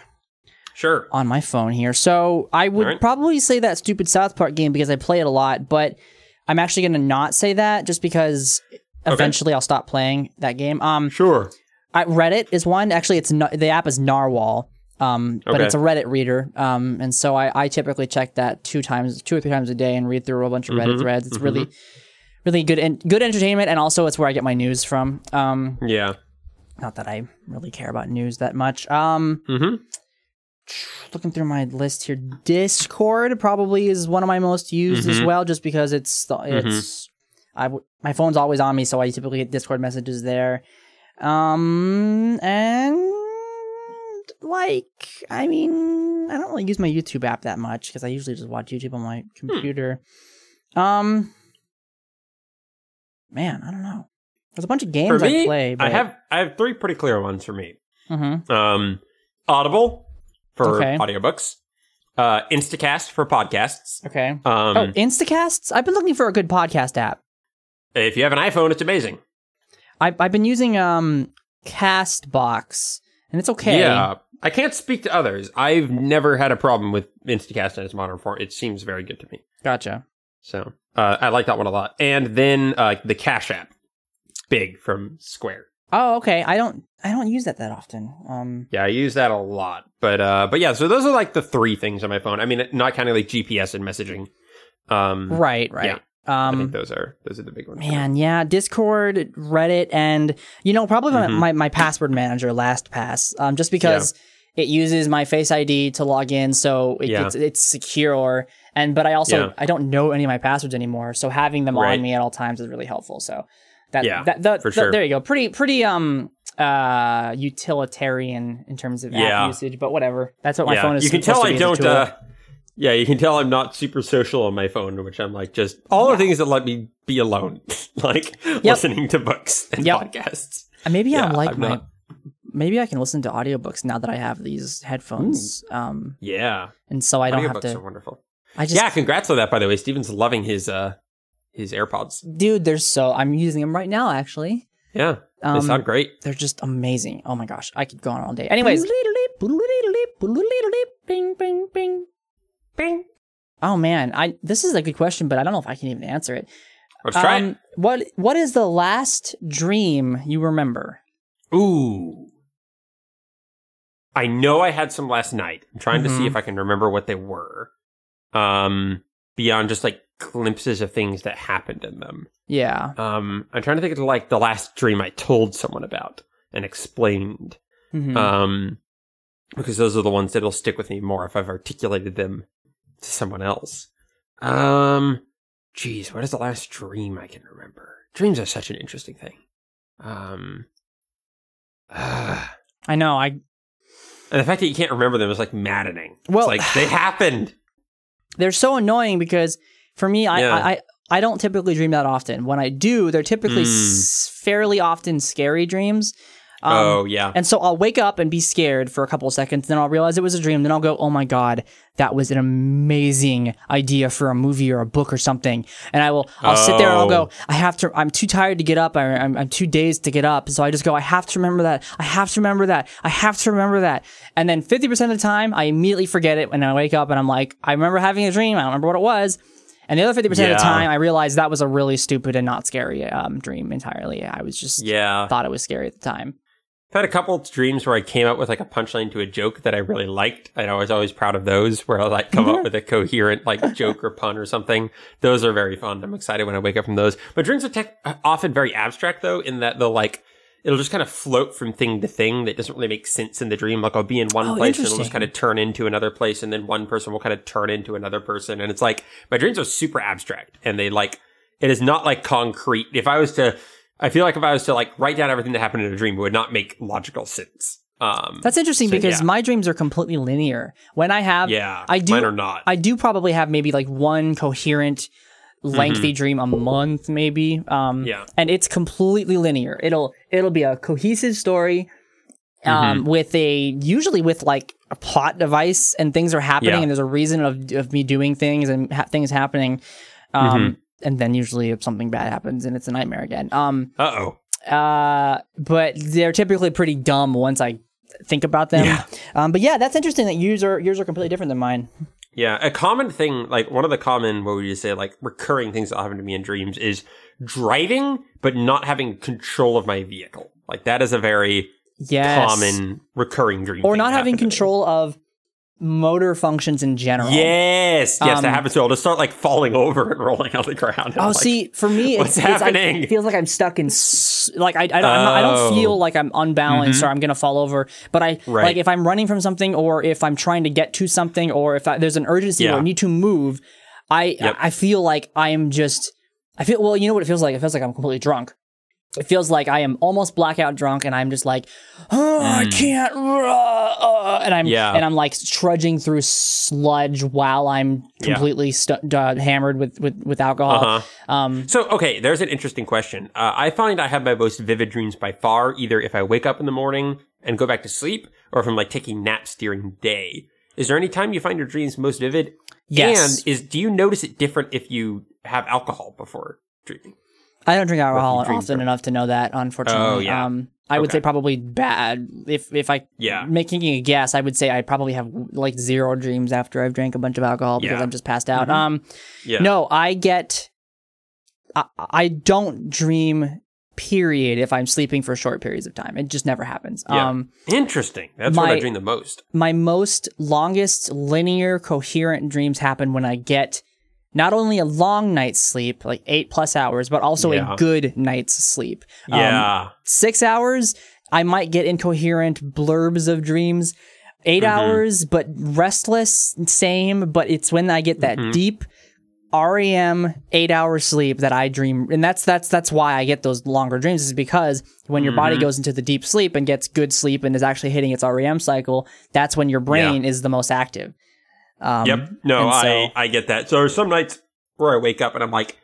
Sure. on my phone here. So I would Alright. probably say that stupid South Park game because I play it a lot, but I'm actually going to not say that just because eventually I'll stop playing that game. Um, Sure. I, Reddit is one. Actually, it's the app is Narwhal. Um, but it's a Reddit reader. Um, and so I, I typically check that two times, two or three times a day, and read through a bunch of Mm-hmm. Reddit threads. It's really, really good and good entertainment, and also it's where I get my news from. Um, Yeah. not that I really care about news that much. Um, Mm-hmm. looking through my list here, Discord probably is one of my most used as Mhm. well, just because it's the, it's I w- my phone's always on me, so I typically get Discord messages there. Um, and like, I mean, I don't really use my YouTube app that much because I usually just watch YouTube on my computer. Um, man, I don't know. There's a bunch of games me, I play. But, I have I have three pretty clear ones for me. Mhm. Um, Audible for Okay. audiobooks. Uh, Instacast for podcasts. Okay. Um, oh, Instacasts. I've been looking for a good podcast app. if you have an iPhone, it's amazing. I've I've been using um Castbox, and it's okay. Yeah. I can't speak to others. I've never had a problem with Instacast in its modern form. It seems very good to me. Gotcha. So uh, I like that one a lot. And then uh, the Cash App, big from Square. Oh, okay. I don't I don't use that that often. Um, Yeah, I use that a lot. But uh, but yeah, so those are like the three things on my phone. I mean, not kind of like GPS and messaging. Um, right, right. Yeah. I think Um, those are those are the big ones. man, yeah. Discord, Reddit, and you know probably my, Mhm. my my password manager, LastPass. Um, just because it uses my Face ID to log in, so it, Yeah. it's it's secure. And but I also Yeah. I don't know any of my passwords anymore, so having them Right. on me at all times is really helpful. So that Yeah, that, that, for that- sure. there you go. Pretty pretty um uh utilitarian in terms of Yeah. app usage, but whatever. That's what my yeah, phone is. you can tell I be as a don't. Uh, yeah, you can tell I'm not super social on my phone, which I'm like just all the things that let me be alone, <laughs> like listening to books and Yep. podcasts. maybe Yeah, I like I'm my. not- Maybe I can listen to audiobooks now that I have these headphones. Um, Yeah, and so I don't have to. are wonderful. I just yeah, congrats on that. By the way, Steven's loving his uh his AirPods. dude, they're so. I'm using them right now. Actually, Yeah, they um, sound great. they're just amazing. Oh my gosh, I could go on all day. Anyways, bing, bing, bing, bing. Oh man, I this is a good question, but I don't know if I can even answer it. Let's try Um, what What is the last dream you remember? Ooh, I know I had some last night. I'm trying to see Mhm. if I can remember what they were. Um, beyond just like glimpses of things that happened in them. Yeah. Um, I'm trying to think of like the last dream I told someone about and explained. Mhm. Um, because those are the ones that'll stick with me more if I've articulated them to someone else. Um, geez, what is the last dream I can remember? Dreams are such an interesting thing. Um, uh, <sighs> I know. I and the fact that you can't remember them is like maddening. Well- it's like <sighs> they happened. they're so annoying because for me, I, Yeah. I, I I don't typically dream that often. When I do, they're typically Mm. s- fairly often scary dreams. Um, oh yeah, And so I'll wake up and be scared for a couple of seconds, then I'll realize it was a dream. Then I'll go, "Oh my god, that was an amazing idea for a movie or a book or something." And I will, I'll sit there and I'll Oh. go, "I have to. I'm too tired to get up. I, I'm, I'm too dazed to get up." So I just go, "I have to remember that. I have to remember that. I have to remember that." And then 50 percent of the time, I immediately forget it when I wake up, and I'm like, "I remember having a dream. I don't remember what it was." And the other 50% of the time, I realized that was a really stupid and not scary um, dream entirely. I was just yeah. thought it was scary at the time. I've had a couple of dreams where I came up with like a punchline to a joke that I really liked, and I was always proud of those. Where I like come up mm-hmm. with a coherent like <laughs> joke or pun or something. Those are very fun. I'm excited when I wake up from those. But dreams are tech- uh, often very abstract though, in that they'll like it'll just kind of float from thing to thing that doesn't really make sense in the dream. Like I'll be in one Oh, place and it'll just kind of turn into another place, and then one person will kind of turn into another person, and it's like my dreams are super abstract, and they like it is not like concrete. If I was to I feel like if I was to like write down everything that happened in a dream, it would not make logical sense. Um, That's interesting So, because yeah. my dreams are completely linear. When I have, yeah, I do- mine are not. I do probably have maybe like one coherent, lengthy dream a month, maybe. Um, Mm-hmm. yeah, and it's completely linear. It'll it'll be a cohesive story, um, Mm-hmm. with a usually with like a plot device and things are happening Yeah. and there's a reason of of me doing things and ha- things happening, um, Mm-hmm. And then usually if something bad happens and it's a nightmare again. Um, uh oh, uh, but they're typically pretty dumb once I think about them. Yeah. Um, but yeah, that's interesting that yours are yours are completely different than mine. yeah. A common thing, like one of the common, what would you say, like recurring things that happen to me in dreams is driving, but not having control of my vehicle. Like that is a very Yes. common recurring dream, or not having happened to me. control of motor functions in general. Yes, yes, Um, that happens. So I'll just start like falling over and rolling on the ground. <laughs> and Oh, like, see, for me, what's it's, it's, I- happening? it feels like I'm stuck in, like I, I don't, I'm not, I don't Oh. feel like I'm unbalanced or I'm gonna fall over. But I, Right. like, if I'm running from something, or if I'm trying to get to something, or if I, there's an urgency or I need to move, I, Yep. I feel like I am just, I feel, well, you know what it feels like? It feels like I'm completely drunk. It feels like I am almost blackout drunk, and I'm just like, oh, I can't, uh, uh," and I'm, Mm. Yeah. and I'm like trudging through sludge while I'm Yeah. completely stu- uh, hammered with with with alcohol. Uh-huh. Um, So, okay, there's an interesting question. Uh, I find I have my most vivid dreams by far, either if I wake up in the morning and go back to sleep, or if I'm like taking naps during the day. Is there any time you find your dreams most vivid? Yes. And is do you notice it different if you have alcohol before dreaming? I don't drink alcohol often enough to know that. Unfortunately, Oh, yeah. um, I would say probably bad. If if I Yeah. making a guess, I would say I probably have like zero dreams after I've drank a bunch of alcohol because Yeah. I'm just passed out. Mhm. Um, Yeah. no, I get. I, I don't dream. Period. If I'm sleeping for short periods of time, it just never happens. Yeah. Um, Interesting. That's what I dream the most. my most longest linear coherent dreams happen when I get not only a long night's sleep, like eight plus hours, but also Yeah. a good night's sleep. Um, Yeah. six hours, I might get incoherent blurbs of dreams. 8 Mm-hmm. hours, but restless, same. But it's when I get Mm-hmm. that deep REM eight hour sleep that I dream, and that's that's that's why I get those longer dreams. Is because when your Mm-hmm. body goes into the deep sleep and gets good sleep and is actually hitting its REM cycle, that's when your brain is the most active. Um, Yep. No, so- I I get that. So there's some nights where I wake up and I'm like,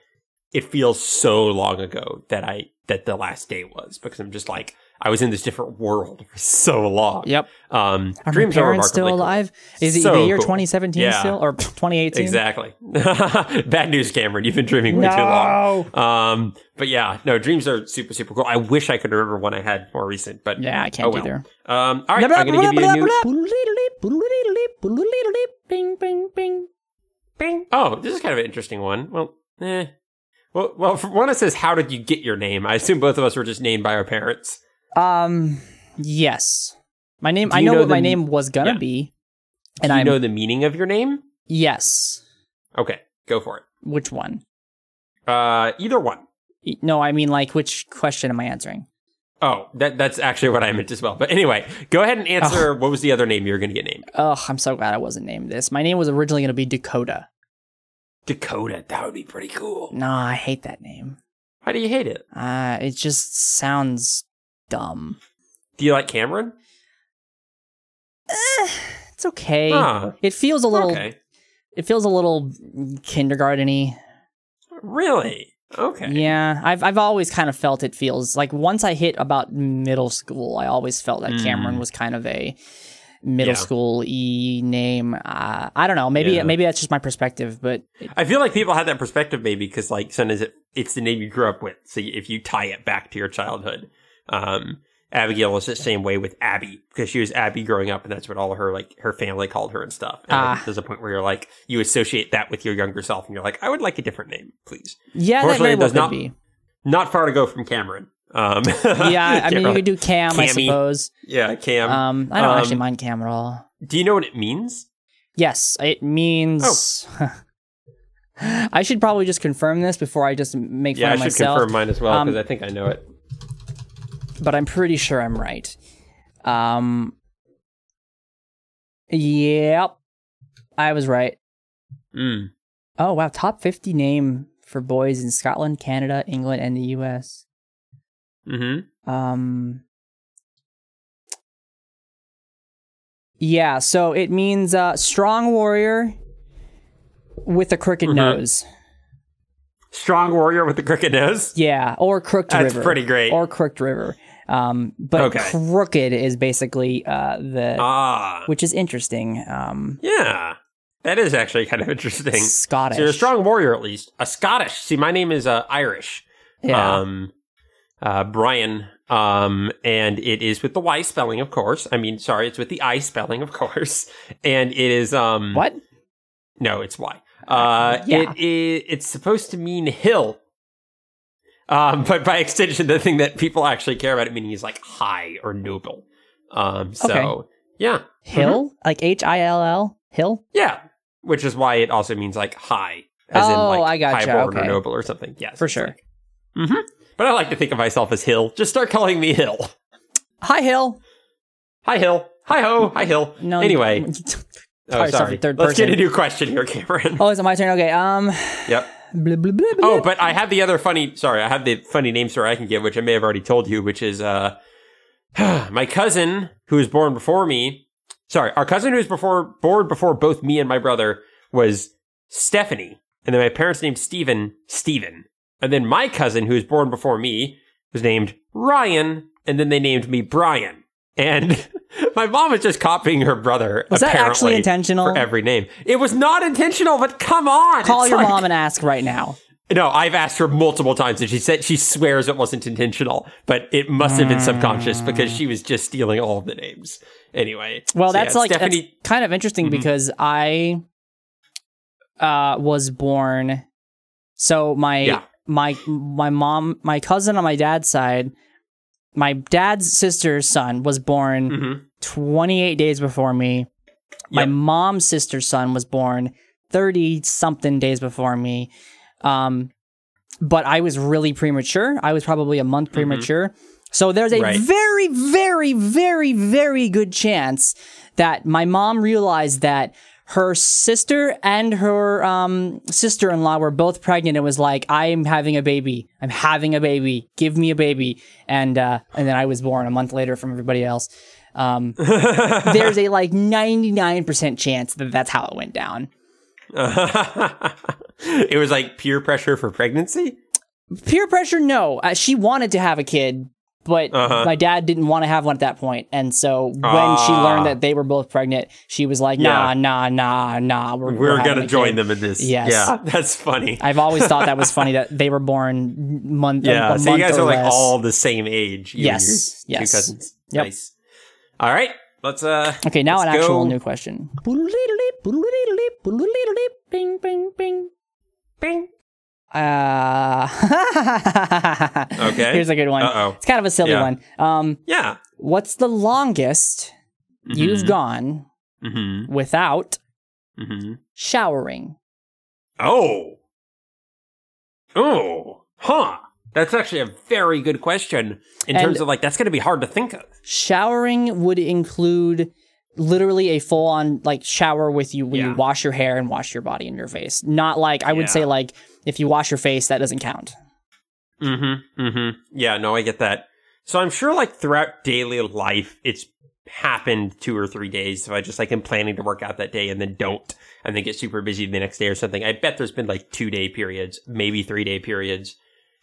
it feels so long ago that I that the last day was because I'm just like I was in this different world for so long. Yep. Um, Are dreams my are parents still remarkably cool. alive? Is it So the year cool. 2017 Yeah. still or 2018? Exactly. Bad news, Cameron. You've been dreaming way too long. Um, but yeah, no, dreams are super, super cool. I wish I could remember one I had more recent, but Yeah, I can't oh well. either. Um, all right, I'm to give you a new. Bing, bing, bing. Bing. Oh, this is kind of an interesting one. Well, eh. Well, well, for <laughs> one, it says, "How did you get your name?" I assume both of us were just named by our parents. Um, yes. My name. I know, know what the- my name was gonna yeah. be, Do and you I know the meaning of your name? yes. Okay, go for it. Which one? Uh, either one. E- No, I mean like which question am I answering? Oh, that that's actually what I meant as well. But anyway, go ahead and Oh. answer. What was the other name you were going to get named? Oh, I'm so glad I wasn't named this. My name was originally gonna be Dakota. Dakota. That would be pretty cool. No, I hate that name. Why do you hate it? Uh, it just sounds dumb. Do you like Cameron? It's okay. Huh. It feels a little. Okay. It feels a little kindergarteny. Really? Okay. Yeah, I've I've always kind of felt it feels like once I hit about middle school, I always felt that Cameron Mm. was kind of a middle Yeah. school e name. Uh, I don't know. Maybe Yeah. maybe that's just my perspective, but it, I feel like people have that perspective maybe because like sometimes it, it's the name you grew up with. So if you tie it back to your childhood, um, Abigail was the same way with Abby because she was Abby growing up, and that's what all her like her family called her and stuff. And like, there's a point where you're like you associate that with your younger self, and you're like, I would like a different name, please. yeah, that Fortunately, well does not- be. Not far to go from Cameron. Um, Yeah, I <laughs> mean you could do Cam, I suppose. yeah, Cam. Um, I don't Um, actually mind Cam at all. Do you know what it means? Yes, it means. <laughs> I should probably just confirm this before I just make fun of myself. Yeah, I should myself. confirm mine as well Um, because I think I know it. But I'm pretty sure I'm right. Um, yep, I was right. Mm. Oh wow, top 50 name for boys in Scotland, Canada, England, and the U.S. Mm-hmm. Um, yeah, so it means uh, strong warrior with a crooked Mhm. nose. Strong warrior with the crooked nose. Yeah, or crooked That's river. pretty great. Or crooked river. Um, but Okay. crooked is basically uh, the Ah, which is interesting. Um, yeah, that is actually kind of interesting. Scottish. So you're a strong warrior, at least. A Scottish. See, my name is uh, Irish. Yeah. Um, uh, Brian. Um, and it is with the Y spelling, of course. I mean, sorry, it's with the I spelling, of course. And it is um. what? No, it's Y. Uh, Yeah. it, it it's supposed to mean hill. Um, <laughs> but by extension, the thing that people actually care about it meaning is like high or noble. Um, so Okay. yeah, Hill? Like H I L L? Hill? yeah, which is why it also means like high, as in Oh, like I gotcha, highborn okay. or noble or something. Yes, For sure. like- Mhm. But I like to think of myself as Hill. Just start calling me Hill. <laughs> Hi, Hill. Hi Hill. Hi ho. Hi Hill. <laughs> No. Anyway, oh, sorry. in third Let's get a new question here, Cameron. Oh, is it my turn? Okay. Um. Yep. Blah, blah, blah. Oh, but I have the other funny. Sorry, I have the funny name story I can give, which I may have already told you, which is uh, <sighs> my cousin who was born before me. Sorry, our cousin who was before born before both me and my brother was Stephanie, and then my parents named Stephen Stephen, and then my cousin who was born before me was named Ryan, and then they named me Brian. And <laughs> <laughs> my mom was just copying her brother. Was that actually apparently, intentional? For every name, it was not intentional. But come on, Call your like- mom and ask right now. no, I've asked her multiple times and she said she swears it wasn't intentional, but it must have been subconscious because she was just stealing all of the names. Anyway. Well, so that's yeah, like that's kind of interesting Mhm. because I uh was born so my Yeah. my my mom my cousin on my dad's side my dad's sister's son was born Mhm. 28 days before me. My Yep. mom's sister's son was born 30 something days before me. Um but I was really premature. I was probably a month premature. So there's a Mm-hmm. Right. very, very, very, very good chance that my mom realized that her sister and her um, sister-in-law were both pregnant it was like, "I'm having a baby. I'm having a baby. Give me a baby." And uh, and then I was born a month later from everybody else. Um, <laughs> there's a like 99% chance that that's how it went down. <laughs> it was like peer pressure for pregnancy. Peer pressure, no. Uh, she wanted to have a kid. But Uh-huh. my dad didn't want to have one at that point, and so when she Ah. learned that they were both pregnant, she was like, "Nah, Yeah. nah, nah, nah, we're, We're, having gonna join kid." them in this. Yes. Yeah, <laughs> that's funny. I've always thought that was <laughs> funny that they were born month. a- yeah, a so you guys or are like all the same age. you Yes, your yes. Two cousins. Yep. Nice. All right, let's uh. Okay, now an let's actual go. new question. Bing, bing, bing. Bing. Uh, <laughs> Okay. Here's a good one. Uh-oh. It's kind of a silly Yeah. one. Um, Yeah. what's the longest you've gone Mm-hmm. without Mm-hmm. showering? Oh. Oh. Huh. That's actually a very good question in And- terms of like that's going to be hard to think of. Showering would include literally a full on like shower with you when Yeah. you wash your hair and wash your body and your face. Not like I would say like if you wash your face that doesn't count. Mm-hmm. Mm-hmm. Yeah, no, I get that. So I'm sure like throughout daily life, it's happened two or three days. If I just like am planning to work out that day and then don't, and then get super busy the next day or something. I bet there's been like two day periods, maybe three day periods,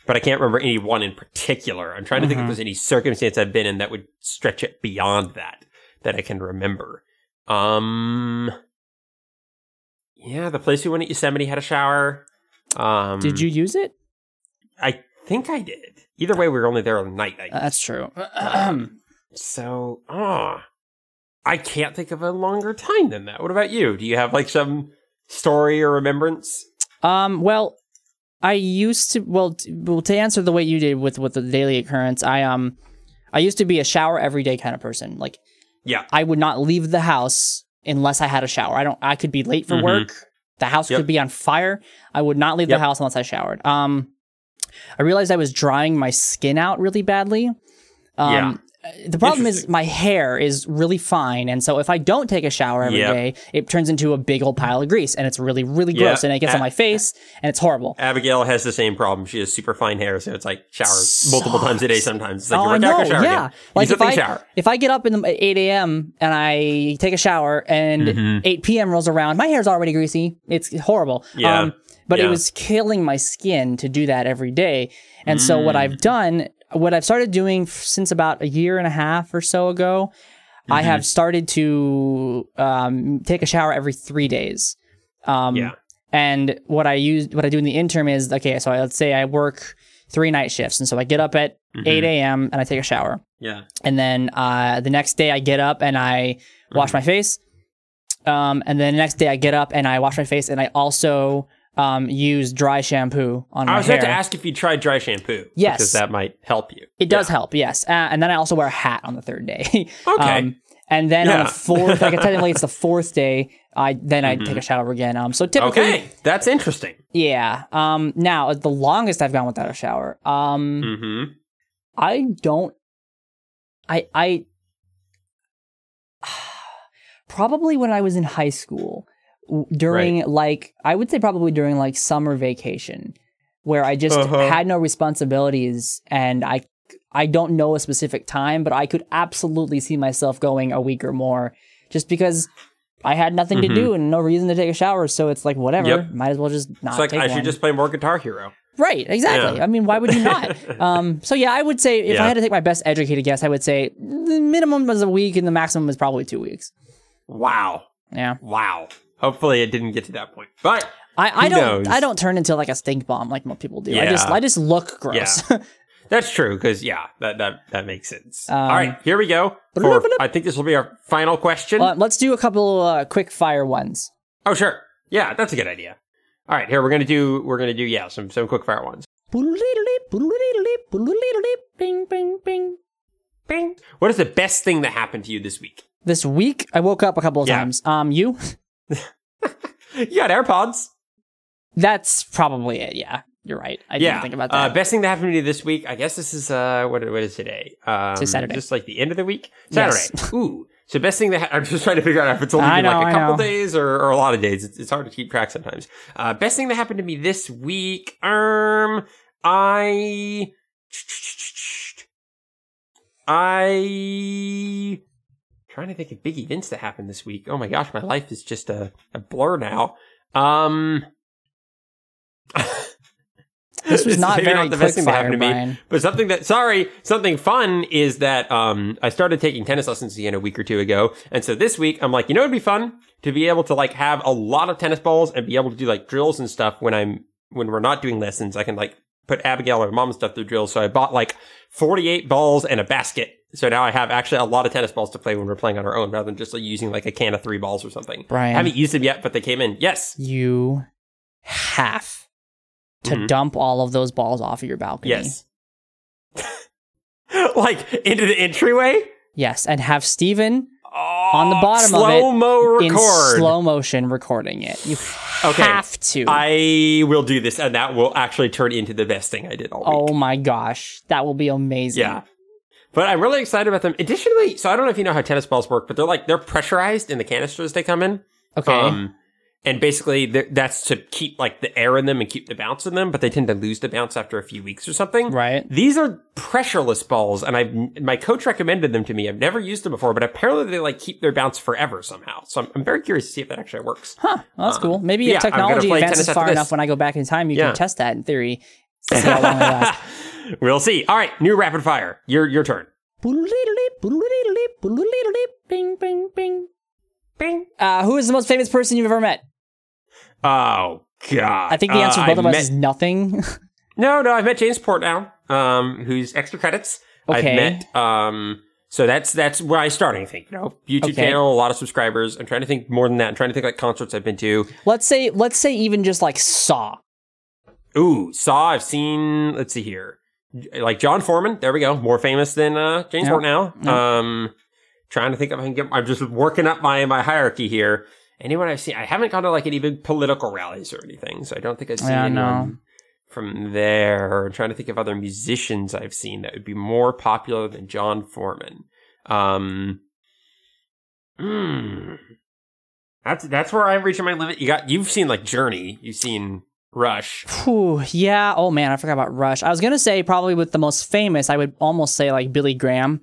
but I can't remember any one in particular. I'm trying to think if Mhm. there's any circumstance I've been in that would stretch it beyond that that I can remember. Um. Yeah, the place we went at Yosemite had a shower. Um, Did you use it? I think I did. Either way, we were only there a night. I Uh, that's true. <clears throat> So, ah, I can't think of a longer time than that. What about you? Do you have like some story or remembrance? Um, well, I used to well, t- well to answer the way you did with with the daily occurrence. I um, I used to be a shower every day kind of person. Like Yeah. I would not leave the house unless I had a shower. I don't. I could be late for Mhm. work. The house Yep. could be on fire. I would not leave Yep. the house unless I showered. Um, I realized I was drying my skin out really badly. Um, Yeah. The problem is my hair is really fine, and so if I don't take a shower every day, Yep. it turns into a big old pile of grease, and it's really, really Yeah. gross, and it gets on my face, and it's horrible. Abigail has the same problem. She has super fine hair, so it's like shower multiple times a day. Sometimes it's like oh, you I work know. out, go shower yeah, again. like if I shower. if I get up in the, eight a.m. and I take a shower and Mhm. eight p.m. rolls around, my hair's already greasy. It's horrible. Um, Yeah. but it was killing my skin to do that every day. And so what Mm. I've done, what I've started doing since about a year and a half or so ago, I Mm-hmm. have started to um, take a shower every three days. Um, Yeah. And what I use, what I do in the interim is okay. So I, let's say I work three night shifts, and so I get up at Mhm. eight a.m. and I take a shower, Yeah. and then uh, the next day I get up and I wash Mm-hmm. my face. Um, and then the next day I get up and I wash my face, and I also um, use dry shampoo on my hair. I was about to ask if you tried dry shampoo. Yes. Because that might help you. It does Yeah. help, yes. Uh, and then I also wear a hat on the third day. <laughs> Okay. Um, and then on the fourth, like <laughs> technically it's the fourth day. I then I take a shower again. Um, so typically, Mm-hmm. Okay. That's interesting. yeah. Um, now the longest I've gone without a shower. Um, Mm-hmm. I don't. I I <sighs> probably when I was in high school during like I would say probably during like summer vacation where I just Uh-huh. had no responsibilities and I I don't know a specific time but I could absolutely see myself going a week or more just because I had nothing to do and no reason to take a shower so it's like whatever Mm-hmm. Yep. might as well just not It's like I one. should just play more Guitar Hero. Right, exactly. Yeah. I mean, why would you not? <laughs> um, so yeah, I would say if Yeah. I had to take my best educated guess, I would say the minimum was a week and the maximum is probably two weeks. Wow. Yeah, Wow. Hopefully it didn't get to that point. But I, I don't knows? I don't turn into like a stink bomb like most people do. I just I just look gross. That's true because yeah, that that that makes sense. Um, All right, here we go. For, I think this will be our final question. Uh, let's do a couple uh, quick fire ones. oh sure, yeah, that's a good idea. All right, here we're gonna do we're gonna do yeah some some quick fire ones. Bing, bing, bing. Bing. What is the best thing that happened to you this week? This week I woke up a couple of Yeah. times. Um, you? <laughs> <laughs> You got AirPods. That's probably it. Yeah, you're right. I yeah. didn't think about that. Uh, that. best thing that happened to me this week. I guess this is uh what what is today? Um, Today's Saturday. Just like the end of the week. Yes. Saturday. <laughs> Ooh. So best thing that ha- I'm just trying to figure out if it's only been know, like I a couple know. days or, or a lot of days. It's, it's hard to keep track sometimes. Uh, best thing that happened to me this week. Um, I, <tsk> I, trying to think of big events that happened this week. Oh my gosh, my life is just a, a blur now. Um, <laughs> This was not very the best thing that happened to me. But something that sorry, something fun is that um I started taking tennis lessons again a week or two ago. And so this week I'm like, you know it'd be fun to be able to like have a lot of tennis balls and be able to do like drills and stuff when I'm when we're not doing lessons. I can like put Abigail or mom and stuff through drills. So I bought like 48 balls and a basket. So now I have actually a lot of tennis balls to play when we're playing on our own rather than just like using like a can of three balls or something. Brian. I haven't used them yet, but they came in. Yes. You have to Mhm. dump all of those balls off of your balcony. Yes. <laughs> like into the entryway? Yes, and have Steven Oh, On the bottom of it, slow mo in slow motion recording it. You Okay. have to. I will do this, and that will actually turn into the best thing I did all week. oh my gosh, that will be amazing. yeah. But I'm really excited about them. Additionally, so I don't know if you know how tennis balls work, but they're like they're pressurized in the canisters they come in. Okay. Um, and basically, that's to keep like the air in them and keep the bounce in them. But they tend to lose the bounce after a few weeks or something. right. These are pressureless balls, and I've my coach recommended them to me. I've never used them before, but apparently they like keep their bounce forever somehow. So I'm, I'm very curious to see if that actually works. Huh. Well, that's cool. Maybe yeah, if technology advances far enough when I go back in time, you Yeah. can test that in theory. <laughs> See how long it lasts. We'll see. All right, new rapid fire. Your your turn. Bing, bing, bing. Bing. Uh, who is the most famous person you've ever met? Oh God! I think the answer Uh, for both I've of us met- is nothing. <laughs> no, no. I've met James Portnow, um, who's extra credits. Okay. I've met um. So that's that's where I start. I think you know YouTube Okay. channel, a lot of subscribers. I'm trying to think more than that. I'm trying to think like concerts I've been to. let's say, let's say even just like Saw. Ooh, Saw. I've seen. Let's see here. Like Jon Foreman. There we go. More famous than uh, James Yep. Portnow. Yep. Um, trying to think if I can get. I'm just working up my my hierarchy here. Anyone I've seen, I haven't gone to like any big political rallies or anything, so I don't think I've seen Yeah, anyone no. from there. I'm trying to think of other musicians I've seen that would be more popular than Jon Foreman. Um, hmm. That's that's where I'm reaching my limit. You got you've seen like Journey, you've seen Rush. Whew, yeah. Oh man, I forgot about Rush. I was gonna say probably with the most famous, I would almost say like Billy Graham.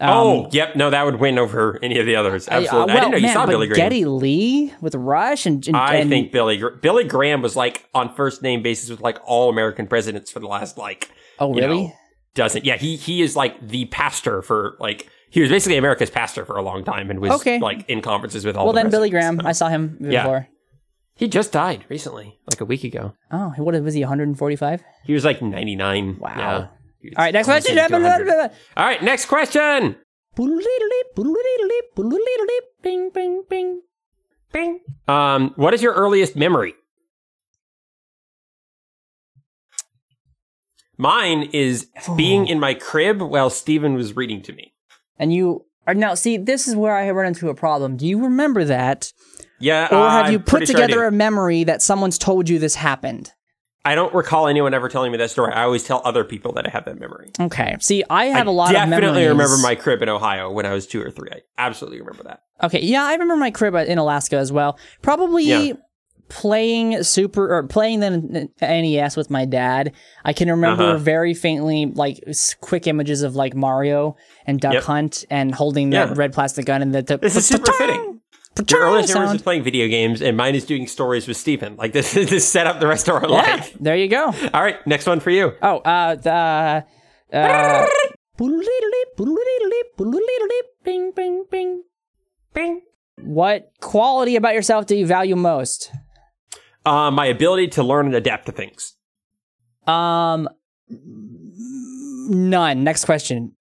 Um, oh, yep. No, that would win over any of the others. I- uh, Absolutely. I, didn't know you saw Billy Graham. Geddy Lee with Rush and, and I and- think Billy Billy Graham was like on first name basis with like all American presidents for the last like Oh really? know, doesn't yeah he he is like the pastor for like he was basically America's pastor for a long time and was Okay. like in conferences with all. well the then, Billy. Graham. I saw him Yeah. Before. He just died recently, like a week ago. Oh, what was he? 145. He was like ninety nine. Wow. Yeah. All right, next question. All right, next question. Bing, bing, bing. Bing. Um, what is your earliest memory? Mine is being in my crib while Steven was reading to me. And you are now. See, this is where I run into a problem. Do you remember that, Yeah. or have I'm you put pretty sure together a memory that someone's told you this happened? I don't recall anyone ever telling me that story. I always tell other people that I have that memory. Okay. See, I have I a lot of memories. I definitely remember my crib in Ohio when I was two or three. I absolutely remember that. Okay, yeah, I remember my crib in Alaska as well. Probably Yeah. playing Super or playing the NES with my dad. I can remember Uh-huh. very faintly like quick images of like Mario and Duck Yep. Hunt and holding Yeah. that red plastic gun and the, the This is super fitting. Your earliest memories sound. is playing video games, and mine is doing stories with Steven. Like this, this set up the rest of our Yeah, life. there you go. All right, next one for you. Oh, uh, the uh, bing, bing, bing, bing. What quality about yourself do you value most? Uh, my ability to learn and adapt to things. Um, none. Next question.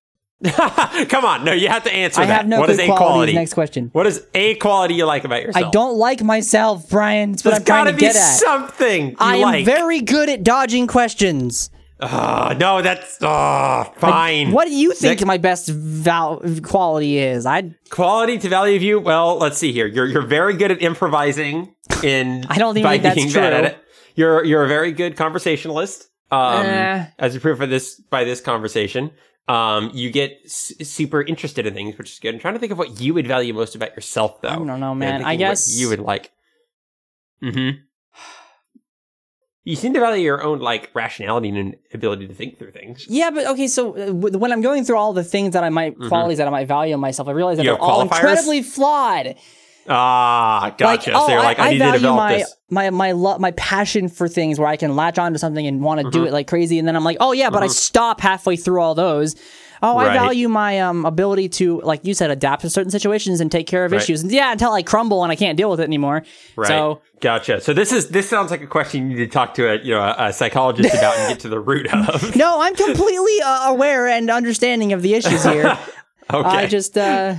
<laughs> Come on, no, you have to answer I that. have no what good is a qualities. quality? Next question. What is a quality you like about yourself? I don't like myself, Brian. That's what There's I'm trying to be get at. something you I am like. very good at dodging questions. Ah, no, that's oh, fine. What do you think Next- my best val- quality is? I quality to value of you? Well, let's see here. You're you're very good at improvising. In <laughs> I don't even think that's bad true. at it. You're you're a very good conversationalist. Um, Eh. as proof of this by this conversation. Um, you get s- super interested in things, which is good. I'm trying to think of what you would value most about yourself, though. I don't know, man. I guess- you would like. Hmm. You seem to value your own like rationality and ability to think through things. yeah, but okay. So uh, w- when I'm going through all the things that I might qualities that I might value in myself, I realize that You they're all incredibly flawed. Ah, gotcha. Like, oh, so you're like, I, need to develop my this. my my lo- my passion for things where I can latch onto something and want to do Mm-hmm. it like crazy, and then I'm like, oh yeah, but I stop halfway through all those. Oh, I value my um ability to, like you said, adapt to certain situations and take care of Right. issues. And yeah, until I crumble and I can't deal with it anymore. Right. So gotcha. So this is this sounds like a question you need to talk to a you know a, a psychologist about and get to the root <laughs> of. no, I'm completely uh, aware and understanding of the issues here. <laughs> Okay. I just uh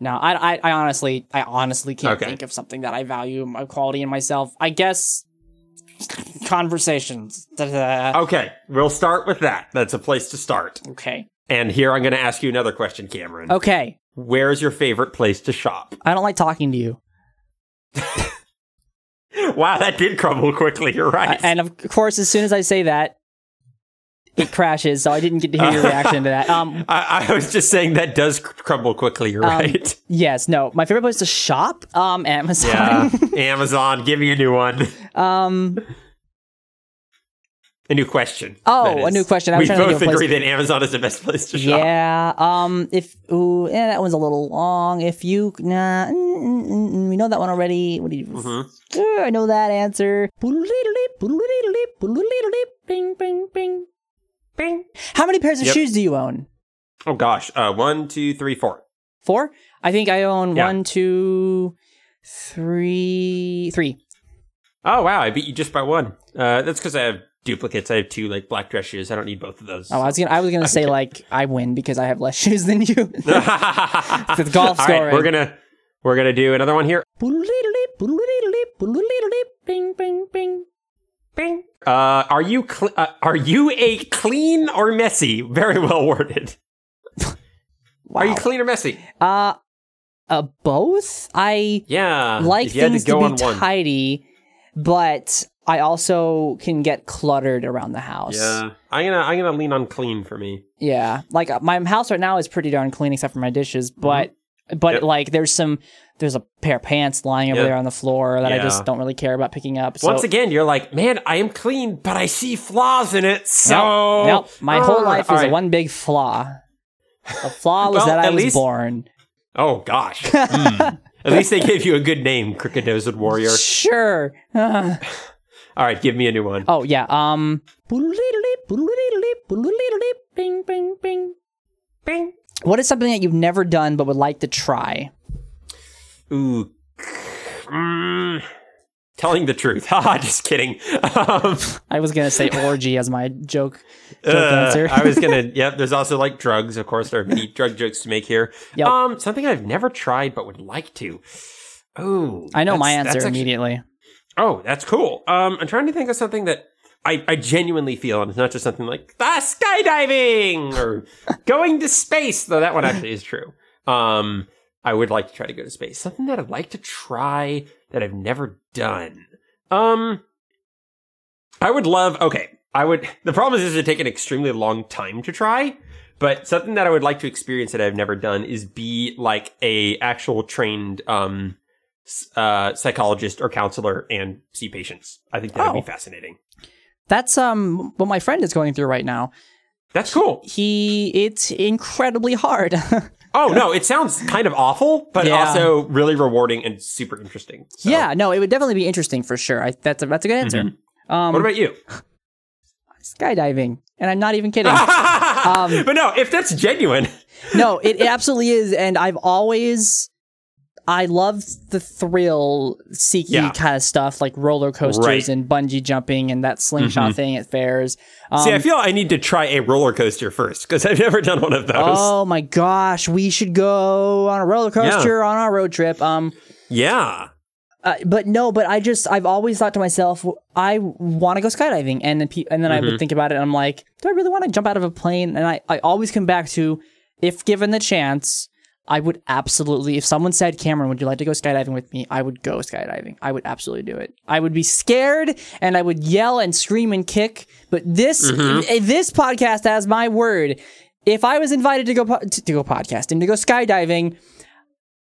no, I, I I honestly I honestly can't Okay. think of something that I value my quality in myself. I guess conversations. Okay. We'll start with that. That's a place to start. Okay. And here I'm going to ask you another question, Cameron. Okay. Where's your favorite place to shop? I don't like talking to you. <laughs> Wow, that did crumble quickly. You're right. And of course, as soon as I say that, it crashes. So I didn't get to hear your reaction to that. Um, <laughs> I, I was just saying that does crumble quickly. You're right. <laughs> yes, no. My favorite place to shop, um, Amazon. Yeah. <laughs> Amazon, give me a new one. um, A new question. Oh, a new question. I we was trying to think both agree that Amazon is the best place to shop. yeah. Um, if ooh, yeah, that one's a little long. If you nah, mm, mm, mm, we know that one already. What do you? Mhm. Uh, I know that answer. Bing, bing, bing, bing. How many pairs of Yep. shoes do you own? Oh gosh. Uh, one, two, three, four. Four? I think I own Yeah. one, two, three, three. Oh wow, I beat you just by one. Uh, that's because I have duplicates. I have two like black dress shoes. I don't need both of those. Oh, I was gonna, I was gonna <laughs> say like I win because I have less <laughs> shoes than you. <laughs> the golf All right, we're gonna we're gonna do another one here. Bing, bing, bing, bing. Uh, are you cl- uh, are you a clean or messy? Very well worded. <laughs> Are you clean or messy? Uh, uh, both. I Yeah. like if you had things to to, be on one. tidy, but I also can get cluttered around the house. Yeah, I'm gonna I'm gonna lean on clean for me. Yeah, like uh, my house right now is pretty darn clean except for my dishes, but but Yep. like there's some there's a pair of pants lying over Yep. there on the floor that I just don't really care about picking up. So Once again, you're like, man, I am clean, but I see flaws in it. So nope, nope. my whole Ah, life is right. one big flaw. The flaw <laughs> was Well, that I at was least- born. Oh gosh. <laughs> Hmm. At least they gave you a good name, Crooked Nosed Warrior. Sure. <laughs> All right, give me a new one. oh yeah. Um. Bing bing bing bing. What is something that you've never done but would like to try? Ooh. Mm, telling the truth. <laughs> Haha, just kidding. Um, I was gonna say orgy as my joke. Joke uh, answer. I was gonna. <laughs> Yep. There's also like drugs. Of course, there are many drug jokes to make here. Yep. Um, something I've never tried but would like to. Oh, I know my answer actually- immediately. Oh, that's cool. Um, I'm trying to think of something that I, I genuinely feel, and it's not just something like ah, skydiving or <laughs> going to space, though that one actually is true. Um, I would like to try to go to space. Something that I'd like to try that I've never done. Um, I would love. Okay, I would. <laughs> The problem is, this would take an extremely long time to try. But something that I would like to experience that I've never done is be like a actual trained um uh, psychologist or counselor and see patients. I think that would Oh. be fascinating. That's um what my friend is going through right now. That's cool. He it's incredibly hard. <laughs> Oh no, it sounds kind of awful, but Yeah. also really rewarding and super interesting. So, yeah, no, it would definitely be interesting for sure. I, that's a that's a good answer. Um, Mm-hmm. What about you? <laughs> skydiving, and I'm not even kidding. <laughs> but no, if that's genuine, no, it, it absolutely is, and I've always. I love the thrill seeking Yeah. kind of stuff like roller coasters Right. and bungee jumping and that slingshot thing at fairs. Um, see, I feel I need to try a roller coaster first because I've never done one of those. oh my gosh, we should go on a roller coaster on our road trip. Um, yeah, Uh, but no, but I just I've always thought to myself, I want to go skydiving, and then pe- and then I Mm-hmm. would think about it, and I'm like, do I really want to jump out of a plane? And I I always come back to, if given the chance, I would absolutely. If someone said, Cameron, would you like to go skydiving with me? I would go skydiving. I would absolutely do it. I would be scared and I would yell and scream and kick. But this Mm-hmm. eh, this podcast has my word. If I was invited to go po- to, go podcasting to go skydiving.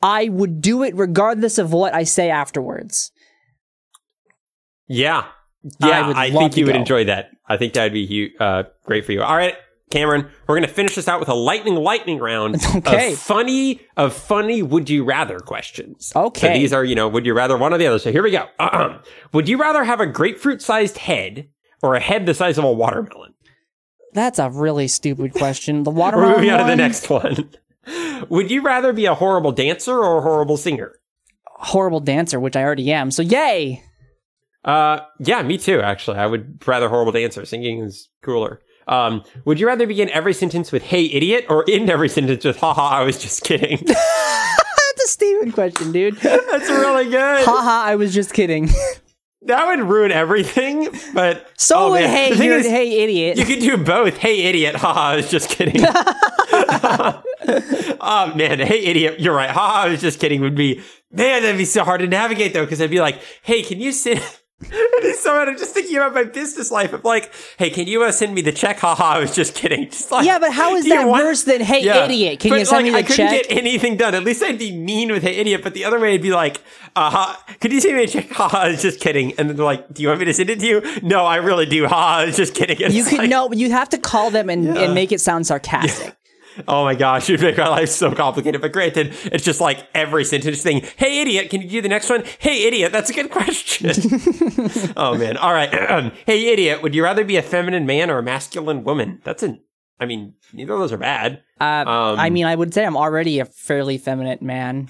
I would do it regardless of what I say afterwards. yeah, I yeah. would I, think you would enjoy that. I think that'd be uh, great for you. All right, Cameron, we're going to finish this out with a lightning lightning round Okay. of funny of funny would you rather questions. Okay. So these are, you know, would you rather one or the other. So here we go. Uh-uh. <clears throat> Would you rather have a grapefruit sized head or a head the size of a watermelon? That's a really stupid question. The We're <laughs> watermelon moving on to the next one. <laughs> would you rather be a horrible dancer or a horrible singer? horrible dancer, which I already am. So yay! Uh, yeah, me too. Actually, I would rather horrible dancer. Singing is cooler. Um, would you rather begin every sentence with "Hey, idiot" or end every sentence with "Haha, I was just kidding"? <laughs> That's a Steven question, dude. That's really good. Haha, I was just kidding. <laughs> That would ruin everything. But So oh, would man. hey, The is, hey, idiot. You could do both. Hey, idiot. Haha, I was just kidding. <laughs> oh man, hey, idiot. You're right. Haha, I was just kidding. Would be man. That'd be so hard to navigate though, because I'd be like, hey, can you send? <laughs> So. I'm just thinking about my business life. I'm like, hey, can you uh, send me the check? Haha, I was just kidding. <laughs> Just like, yeah, but how is that want- worse than hey, Yeah. idiot? Can But, you send like, me I couldn't check? get anything done. At least I'd be mean with hey idiot, but the other way I'd be like, uh, ha, could you send me a check? Ha, I was just kidding. And then they're like, do you want me to send it to you? No, I really do. Ha, I was just kidding. <laughs> And you could like, no, but you have to call them and, and make it sound sarcastic. Oh my gosh, <laughs> you'd make my life so complicated. But granted, it's just like every sentence thing. Hey idiot, can you do the next one? Hey idiot, that's a good question. <laughs> oh man. All right. <clears throat> hey idiot, would you rather be a feminine man or a masculine woman? That's an I mean, neither of those are bad. Uh, Um, I mean, I would say I'm already a fairly feminine man.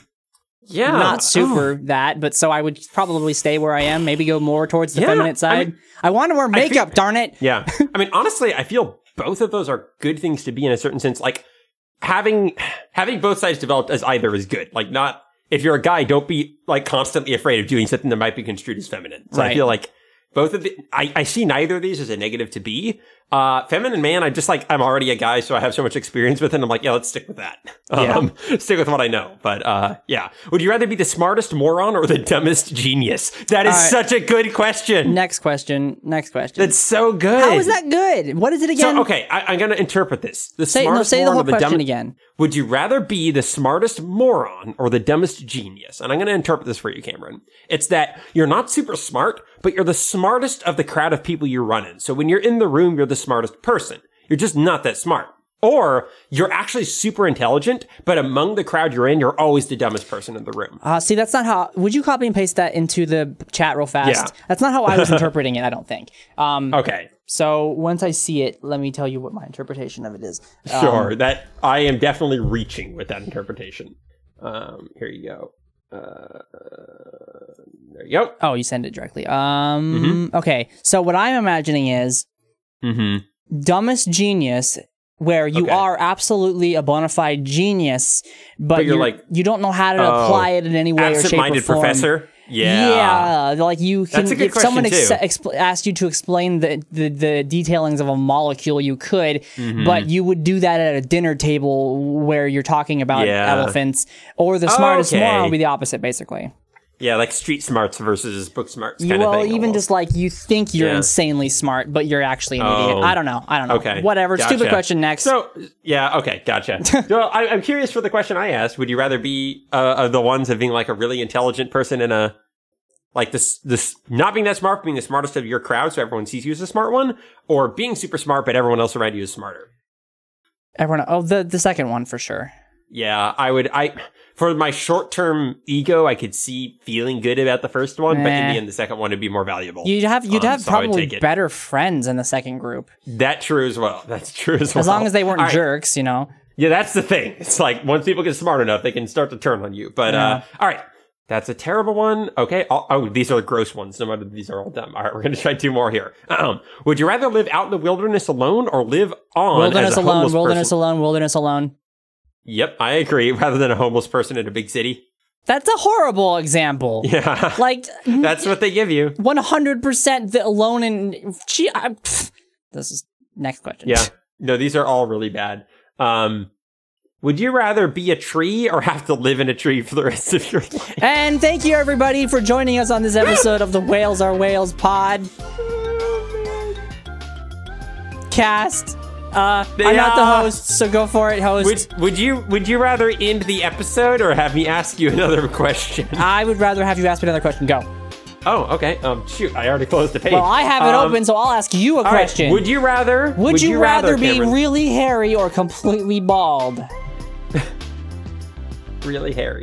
Yeah. Not super that, but so I would probably stay where I am. Maybe go more towards the Yeah, feminine I side. mean- I, want to wear I feel- makeup. darn it! Yeah. <laughs> I mean, honestly, I feel both of those are good things to be in a certain sense. Like having having both sides developed as either is good. Like not if you're a guy, don't be like constantly afraid of doing something that might be construed as feminine. So I feel like both of the I, I see neither of these as a negative to be. Uh feminine man, I just like I'm already a guy, so I have so much experience with it. I'm like, yeah, let's stick with that. Yeah. Um stick with what I know. But uh yeah. Would you rather be the smartest moron or the dumbest genius? That is right. such a good question. Next question. Next question. That's so good. How is that good? What is it again? So okay, I, I'm gonna interpret this. The say no. smartest Say the moron whole or the question dumb- again. Would you rather be the smartest moron or the dumbest genius? And I'm gonna interpret this for you, Cameron. It's that you're not super smart, but you're the smartest of the crowd of people you run in. So when you're in the room, you're the smartest person. You're just not that smart. Or you're actually super intelligent, but among the crowd you're in, you're always the dumbest person in the room. Uh, see, that's not how. Would you copy and paste that into the chat real fast? Yeah. That's not how I was <laughs> interpreting it. I don't think. Um, Okay. so once I see it, let me tell you what my interpretation of it is. Um, Sure. that I am definitely reaching with that interpretation. Um, here you go. Uh, there you go. Oh, you send it directly. Um. Okay. So what I'm imagining is Mm-hmm. dumbest genius where you Okay. are absolutely a bona fide genius, but, you're you're like- you don't know how to Oh, apply it in any way or shape or form. professor. Yeah. Yeah, like you can. That's a good if someone ex- expl- asked you to explain the, the the detailings of a molecule, you could, Mm-hmm. but you would do that at a dinner table where you're talking about Yeah. elephants. Or the smartest Okay. moron would be the opposite, basically. Yeah, like street smarts versus book smarts You, kind well, of thing. even almost. just like you think you're Yeah. insanely smart, but you're actually an Oh. idiot. I don't know. I don't know. Okay. Whatever. Stupid question. Next. So yeah, okay, gotcha. <laughs> well, I, I'm curious for the question I asked. Would you rather be uh, the ones of being like a really intelligent person in a like this this not being that smart, but being the smartest of your crowd, so everyone sees you as a smart one, or being super smart but everyone else around you is smarter? Everyone. Oh, the the second one for sure. Yeah, I would. I for my short term ego, I could see feeling good about the first one, but in Eh. the end, the second one would be more valuable. You'd have you'd Um, have so probably better friends in the second group that true as well. That's true as well. as long as they weren't All right. jerks. You know. Yeah, that's the thing. It's like once people get smart enough, they can start to turn on you. But uh, all right, that's a terrible one. Okay. Oh, oh, these are the gross ones. No matter these are all dumb. All right, we're gonna try two more here. Um, would you rather live out in the wilderness alone or live on Wilderness as a alone. Wilderness person? alone. Wilderness alone. Yep, I agree. <laughs> Rather than a homeless person in a big city. That's a horrible example. <laughs> Yeah, Like that's what they give you. one hundred percent the alone in. Gee, I, pff. this is next question. Yeah. <laughs> No, these are all really bad. Um, would you rather be a tree or have to live in a tree for the rest of your life? And thank you everybody for joining us on this episode of the Whales Are Whales pod cast. Uh, I'm not the Yeah. host, so go for it, host. Would would you would you rather end the episode or have me ask you <laughs> another question? I would rather have you ask me another question. Go. Oh, okay. Um, shoot, I already closed the page. Well, I have it Um, open, so I'll ask you a all right, question. Would you rather? Would you, rather, be Cameron? really hairy or completely bald? <laughs> really hairy?